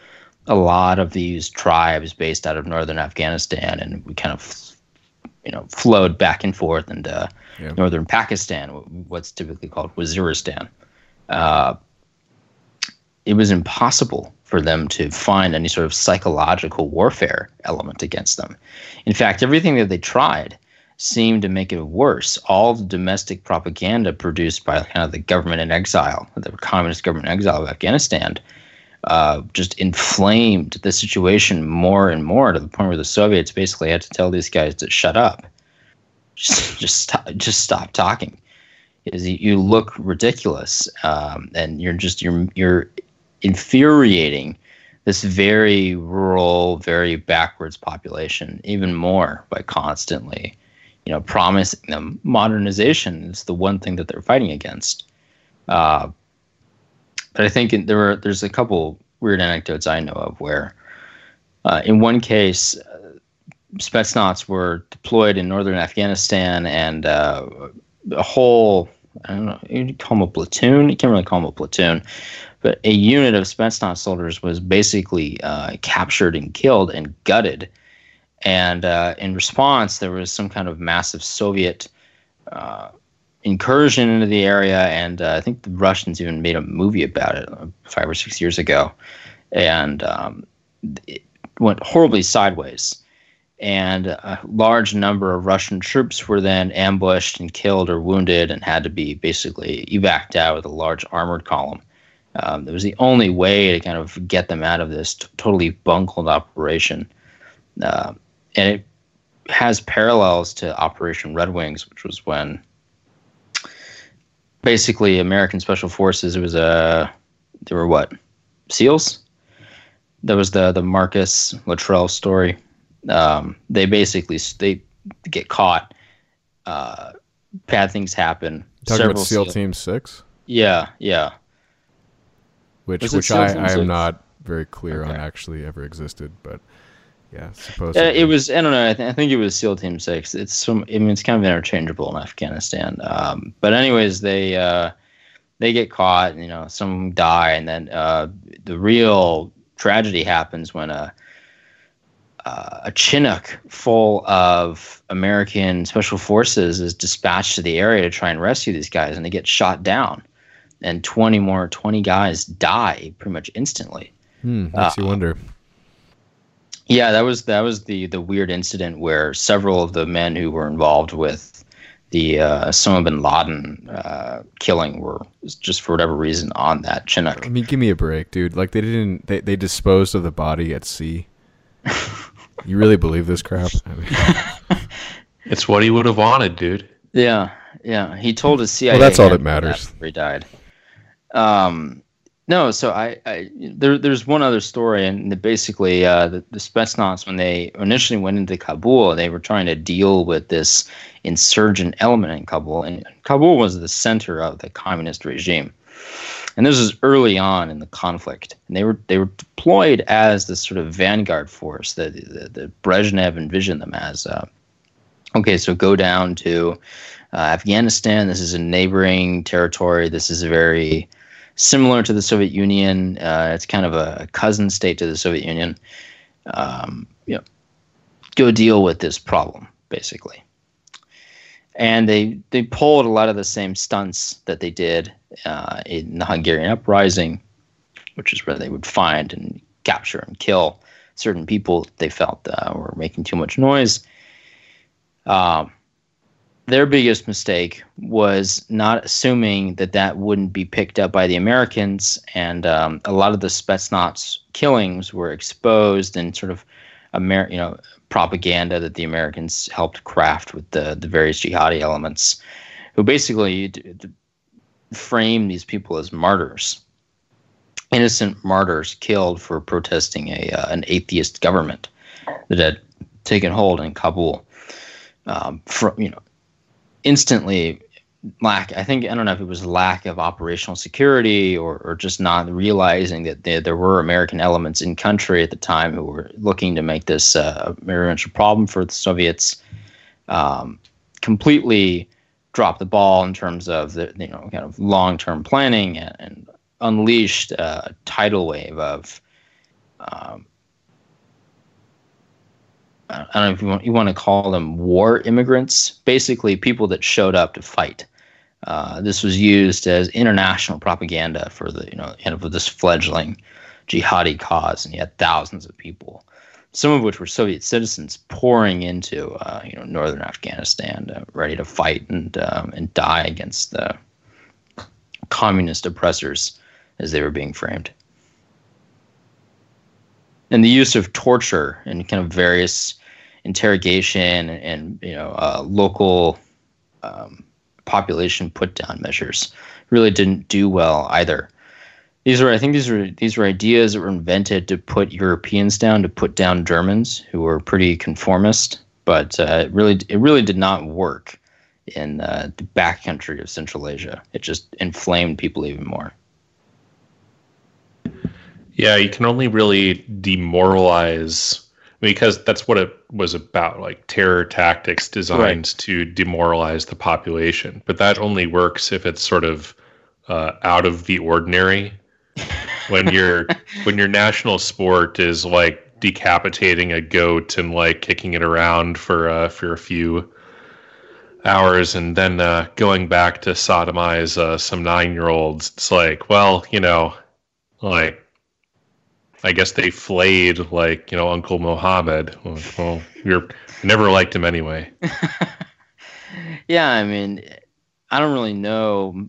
a lot of these tribes based out of northern Afghanistan, and we kind of, you know, flowed back and forth into Yeah. northern Pakistan, what's typically called Waziristan. Uh, it was impossible for them to find any sort of psychological warfare element against them. In fact, everything that they tried seemed to make it worse. All the domestic propaganda produced by kind of the government in exile, the communist government in exile of Afghanistan, uh, just inflamed the situation more and more to the point where the Soviets basically had to tell these guys to shut up, just just stop, just stop talking. Is you- you look ridiculous, um, and you're just you're you're infuriating this very rural, very backwards population even more by constantly, you know, promising them modernization is the one thing that they're fighting against. Uh, but I think in, there were there's a couple weird anecdotes I know of where, uh, in one case, uh, Spetsnaz were deployed in northern Afghanistan, and uh, a whole I don't know you call them a platoon. You can't really call them a platoon, but a unit of Spetsnaz soldiers was basically uh, captured and killed and gutted. And uh, in response, there was some kind of massive Soviet uh, incursion into the area, and uh, I think the Russians even made a movie about it uh, five or six years ago, and um, it went horribly sideways. And a large number of Russian troops were then ambushed and killed or wounded, and had to be basically evacuated out with a large armored column. Um, it was the only way to kind of get them out of this t- totally bungled operation, uh, and it has parallels to Operation Red Wings, which was when basically American Special Forces. It was a they were what SEALs. That was the the Marcus Luttrell story. Um, they basically they get caught. Uh, bad things happen. Talking about Several SEAL Team Six, Yeah, yeah. which which I, I am not very clear on actually ever existed, but yeah, Uh, supposedly it was I don't know. I, th- I think it was SEAL Team Six. It's some. I mean, it's kind of interchangeable in Afghanistan. Um, but anyways, they uh, they get caught. You know, some die, and then uh, the real tragedy happens when a uh, a Chinook full of American special forces is dispatched to the area to try and rescue these guys, and they get shot down, and twenty more twenty guys die pretty much instantly. Hmm, makes you uh, wonder. Yeah, that was that was the the weird incident where several of the men who were involved with the uh, Osama bin Laden uh, killing were just for whatever reason on that Chinook. I mean, give me a break, dude. Like they didn't they, they disposed of the body at sea. you really believe this crap? I mean, It's what he would have wanted, dude. Yeah, yeah. He told his CIA. Well, that's all that matters. before he died. Um, no, so I, I there, there's one other story, and basically, uh, the, the Spetsnaz when they initially went into Kabul, they were trying to deal with this insurgent element in Kabul, and Kabul was the center of the communist regime. And this was early on in the conflict, and they were they were deployed as this sort of vanguard force that the, the Brezhnev envisioned them as. Uh, okay, so go down to uh, Afghanistan. This is a neighboring territory. This is a very similar to the Soviet Union. Uh, it's kind of a cousin state to the Soviet Union. Um, you know, go deal with this problem, basically. And they they pulled a lot of the same stunts that they did uh, in the Hungarian uprising, which is where they would find and capture and kill certain people they felt uh, were making too much noise. Um, their biggest mistake was not assuming that that wouldn't be picked up by the Americans, and um, a lot of the Spetsnaz killings were exposed and sort of, Amer- you know, propaganda that the Americans helped craft with the the various jihadi elements, who basically d- d- frame these people as martyrs, innocent martyrs killed for protesting a uh, an atheist government that had taken hold in Kabul. Um, from you know, instantly lack. I think I don't know if it was lack of operational security or, or just not realizing that there, there were American elements in country at the time who were looking to make this uh, a very much a problem for the Soviets. Um, completely dropped the ball in terms of the you know kind of long term planning and, and unleashed a tidal wave of um, I don't know if you want, you want to call them war immigrants, basically people that showed up to fight. Uh, this was used as international propaganda for the you know kind of this fledgling jihadi cause, and you had thousands of people, some of which were Soviet citizens, pouring into uh, you know northern Afghanistan, uh, ready to fight and um, and die against the communist oppressors as they were being framed. And the use of torture and kind of various interrogation and, you know uh, local um, population put down measures really didn't do well either. These were, I think, these were these were ideas that were invented to put Europeans down, to put down Germans who were pretty conformist, but uh, it really it really did not work in uh, the backcountry of Central Asia. It just inflamed people even more. Yeah, you can only really demoralize because that's what it was about like terror tactics designed right. to demoralize the population but that only works if it's sort of uh, out of the ordinary when your when your national sport is like decapitating a goat and like kicking it around for uh, for a few hours and then uh, going back to sodomize uh, some nine year olds it's like well you know like I guess they flayed like you know Uncle Mohammed. Well, you're never liked him anyway. yeah, I mean, I don't really know.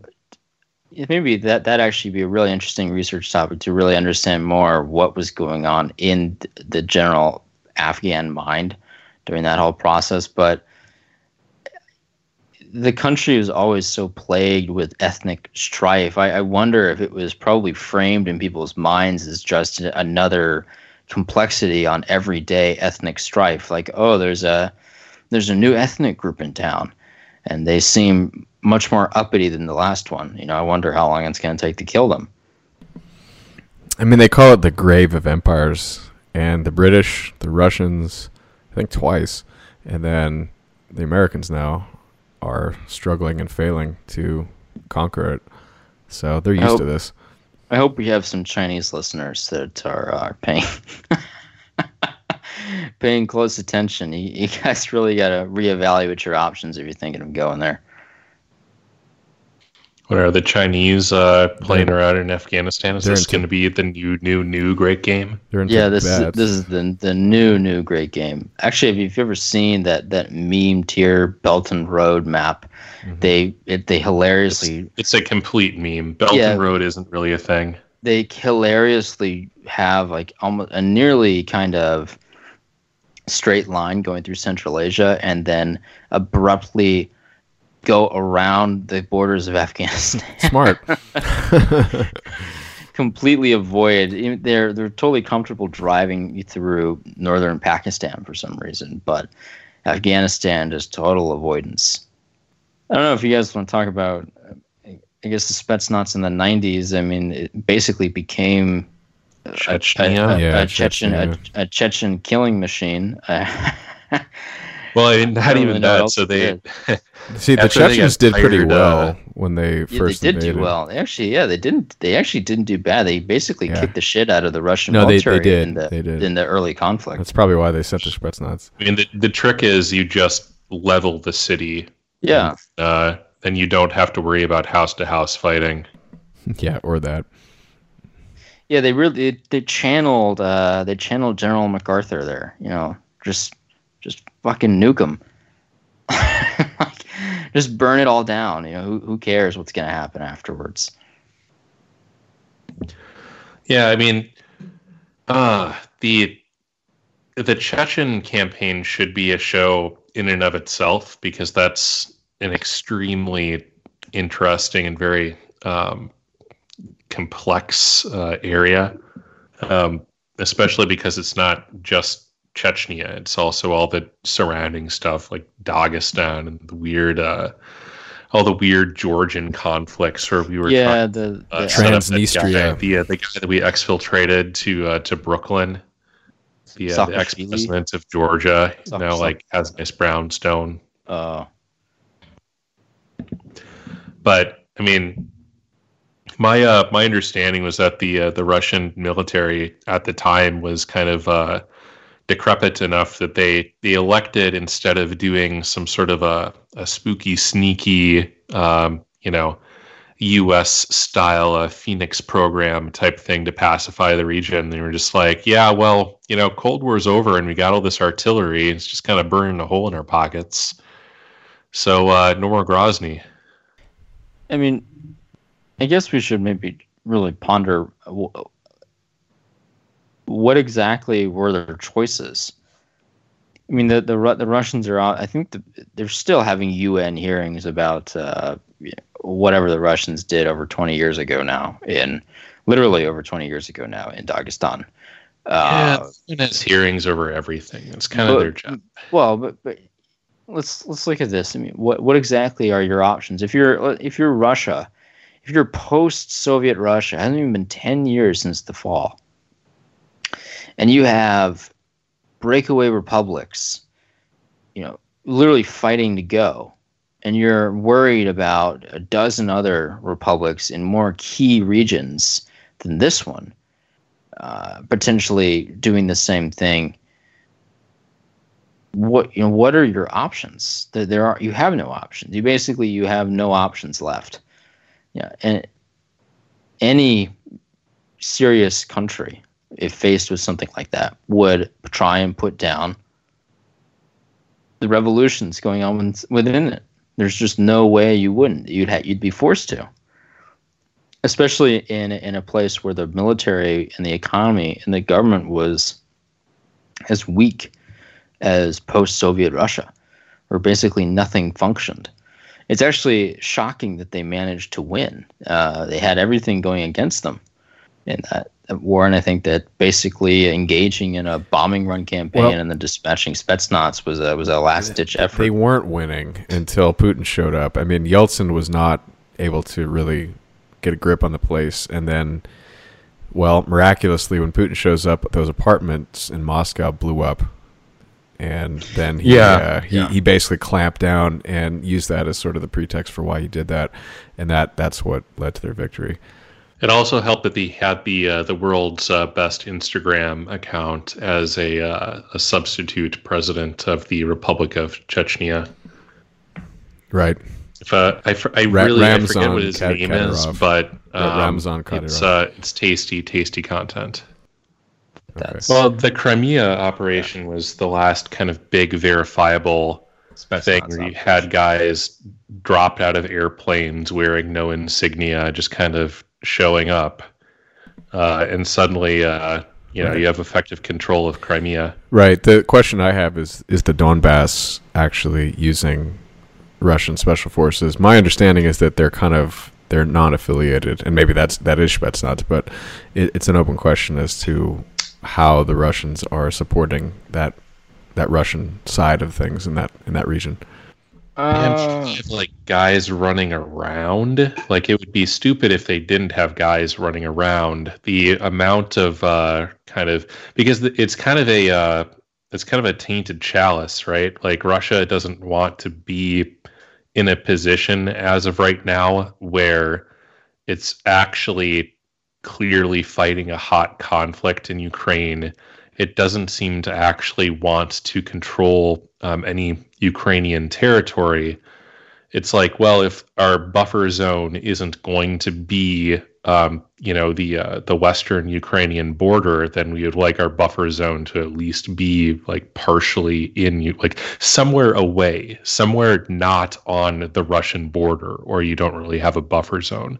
Maybe that that actually be a really interesting research topic to really understand more what was going on in the general Afghan mind during that whole process. But the country was always so plagued with ethnic strife. I, I, wonder if it was probably framed in people's minds as just another complexity on everyday ethnic strife. Like, oh, there's a there's a new ethnic group in town, and they seem much more uppity than the last one. You know, I wonder how long it's going to take to kill them. I mean, they call it the grave of empires, and the British, the Russians, I think twice, and then the Americans now are struggling and failing to conquer it. So they're used hope, to this. I hope we have some Chinese listeners that are, are paying paying close attention. You, you guys really got to reevaluate your options if you're thinking of going there. What are the Chinese uh, playing around in Afghanistan? Is this going to be the new, new, new great game? yeah, this is, this is the the new, new great game. Actually, if you've ever seen that that meme tier Belt and Road map, mm-hmm. they it, they hilariously it's, it's, a complete meme. Belt and yeah, Road isn't really a thing. They hilariously have like almost a nearly kind of straight line going through Central Asia, and then abruptly go around the borders of Afghanistan. Smart. Completely avoid. They're they're totally comfortable driving through northern Pakistan for some reason, but Afghanistan is total avoidance. I don't know if you guys want to talk about. I guess the Spetsnaz in the '90s. I mean, it basically became Chechnya, a, a, yeah, a Chechen, a, a, Chechen killing machine. Well, I mean, not even that. So they See, the Chechens did pretty uh, well uh, when they yeah, first. They did invaded. do well. They actually, yeah, they didn't. They actually didn't do bad. They basically yeah. kicked the shit out of the Russian no, military they, they did. In the, they did. in the early conflict. That's probably why they sent the Spetsnaz. I mean, the, the trick is you just level the city. Yeah. And, uh, then you don't have to worry about house to house fighting. yeah, or that. Yeah, they really they, they channeled uh, they channeled General MacArthur there. You know, just just fucking nuke them. like, just burn it all down. You know, who who cares what's going to happen afterwards? Yeah, I mean, uh, the the Chechen campaign should be a show in and of itself because that's an extremely interesting and very um, complex uh, area, um, especially because it's not just Chechnya. It's also all the surrounding stuff like Dagestan and the weird, uh, all the weird Georgian conflicts where we were yeah the, uh, the Transnistria, the, the guy that we exfiltrated to uh, to Brooklyn, the, uh, the ex president of Georgia, you now like has nice brownstone. Oh. but I mean, my uh, my understanding was that the uh, the Russian military at the time was kind of uh, decrepit enough that they they elected instead of doing some sort of a, a spooky, sneaky, um, you know, U.S. style uh, Phoenix program type thing to pacify the region. They were just like, yeah, well, you know, Cold War's over and we got all this artillery. It's just kind of burning a hole in our pockets. So uh, no more Grozny. I mean, I guess we should maybe really ponder what exactly were their choices. I mean, the the, the Russians are. I think the, they're still having UN hearings about uh, whatever the Russians did over 20 years ago now, in literally over 20 years ago now in Dagestan. Uh, yeah, has hearings over everything. It's kind of their job. Well, but, but let's let's look at this. I mean, what what exactly are your options? If you're if you're Russia, if you're post-Soviet Russia, it hasn't even been 10 years since the fall, and you have breakaway republics, you know, literally fighting to go, and you're worried about a dozen other republics in more key regions than this one, uh, potentially doing the same thing. What you know? What are your options? There are you have no options. You basically you have no options left. Yeah, and any serious country, if faced with something like that, would try and put down the revolutions going on within it. There's just no way you wouldn't. You'd ha- you'd be forced to, especially in in a place where the military and the economy and the government was as weak as post-Soviet Russia, where basically nothing functioned. It's actually shocking that they managed to win. Uh, they had everything going against them in that war, and I think that basically engaging in a bombing run campaign well, and then dispatching Spetsnaz was a was a last ditch effort. They weren't winning until Putin showed up. I mean, Yeltsin was not able to really get a grip on the place, and then, well, miraculously, when Putin shows up, those apartments in Moscow blew up, and then he, yeah, uh, he, yeah. he basically clamped down and used that as sort of the pretext for why he did that, and that that's what led to their victory. It also helped that he had the uh, the world's uh, best Instagram account as a uh, a substitute president of the Republic of Chechnya. Right. If uh, I, I really Ramzan I forget what his Kat- name Kadyrov. is, but um, Ramzan it's uh, it's tasty, tasty content. That's well, the Crimea operation was the last kind of big verifiable thing where you had guys dropped out of airplanes wearing no insignia, just kind of showing up, uh, and suddenly, uh, you know, right. you have effective control of Crimea. Right. The question I have is: Is the Donbass actually using Russian special forces? My understanding is that they're kind of they're non-affiliated, and maybe that's that is Spetsnaz, but it, it's an open question as to how the Russians are supporting that that Russian side of things in that in that region. Uh, have, like guys running around. Like it would be stupid if they didn't have guys running around. The amount of uh, kind of because it's kind of a uh, it's kind of a tainted chalice, right? Like Russia doesn't want to be in a position as of right now where it's actually clearly fighting a hot conflict in Ukraine. It doesn't seem to actually want to control um, any Ukrainian territory. It's like, well, if our buffer zone isn't going to be, um, you know, the uh, the western Ukrainian border, then we would like our buffer zone to at least be like partially in, like somewhere away, somewhere not on the Russian border, or you don't really have a buffer zone.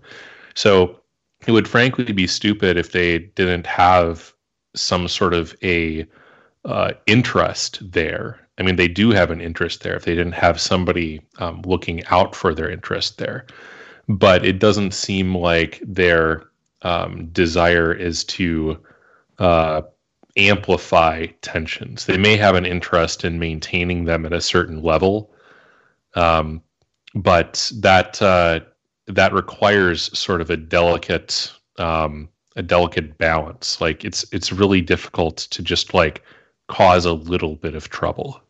So it would frankly be stupid if they didn't have some sort of a uh, interest there. I mean, they do have an interest there if they didn't have somebody um, looking out for their interest there. But it doesn't seem like their um, desire is to uh, amplify tensions. They may have an interest in maintaining them at a certain level, um, but that uh, that requires sort of a delicate um, a delicate balance. Like it's it's really difficult to just like cause a little bit of trouble.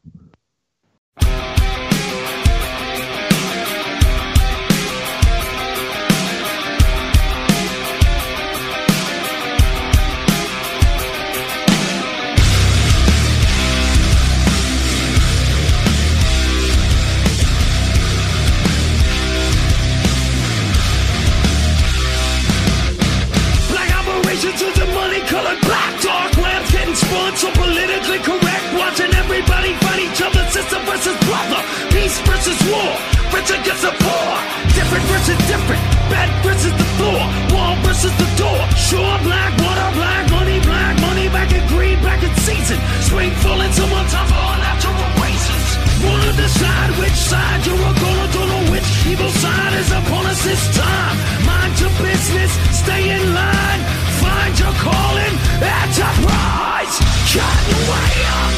Rich against the poor. Different versus different. Bed versus the floor. Wall versus the door. Sure black, water black, money black, money back in green, back in season. Spring falling, someone time for unnatural races. Wanna decide which side you're gonna, don't know which evil side is upon us this time. Mind your business, stay in line. Find your calling, enterprise. Cut your way off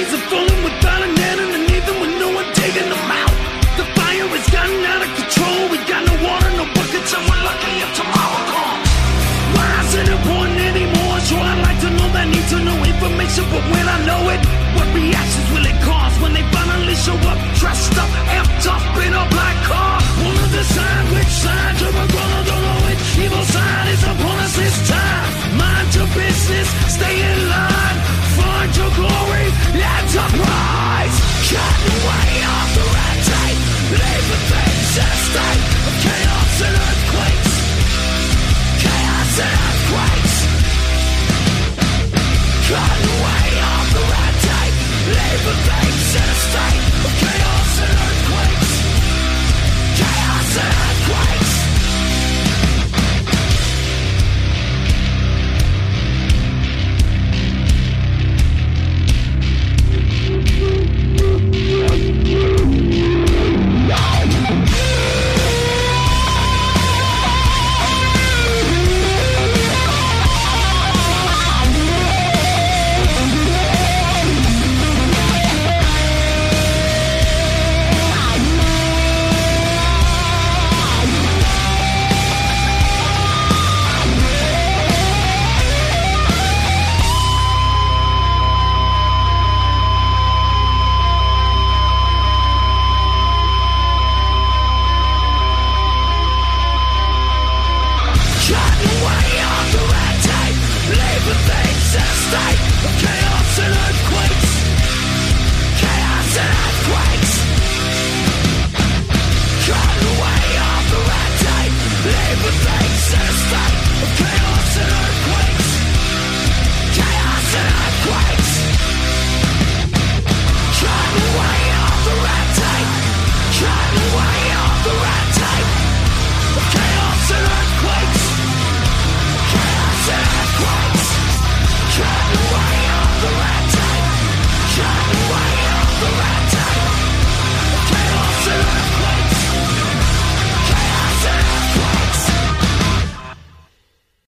societies are falling without an end underneath them with no one taking them out. The fire has gotten out of control. We got no water, no buckets, and we're lucky if tomorrow comes. Why is it important anymore? Sure, I'd like to know that need to know information, but when I know it, what reactions will it cause when they finally show up, dressed up, amped up in a black car? Wanna decide which side you're gonna, don't know which evil side is upon us this time. Mind your business, stay in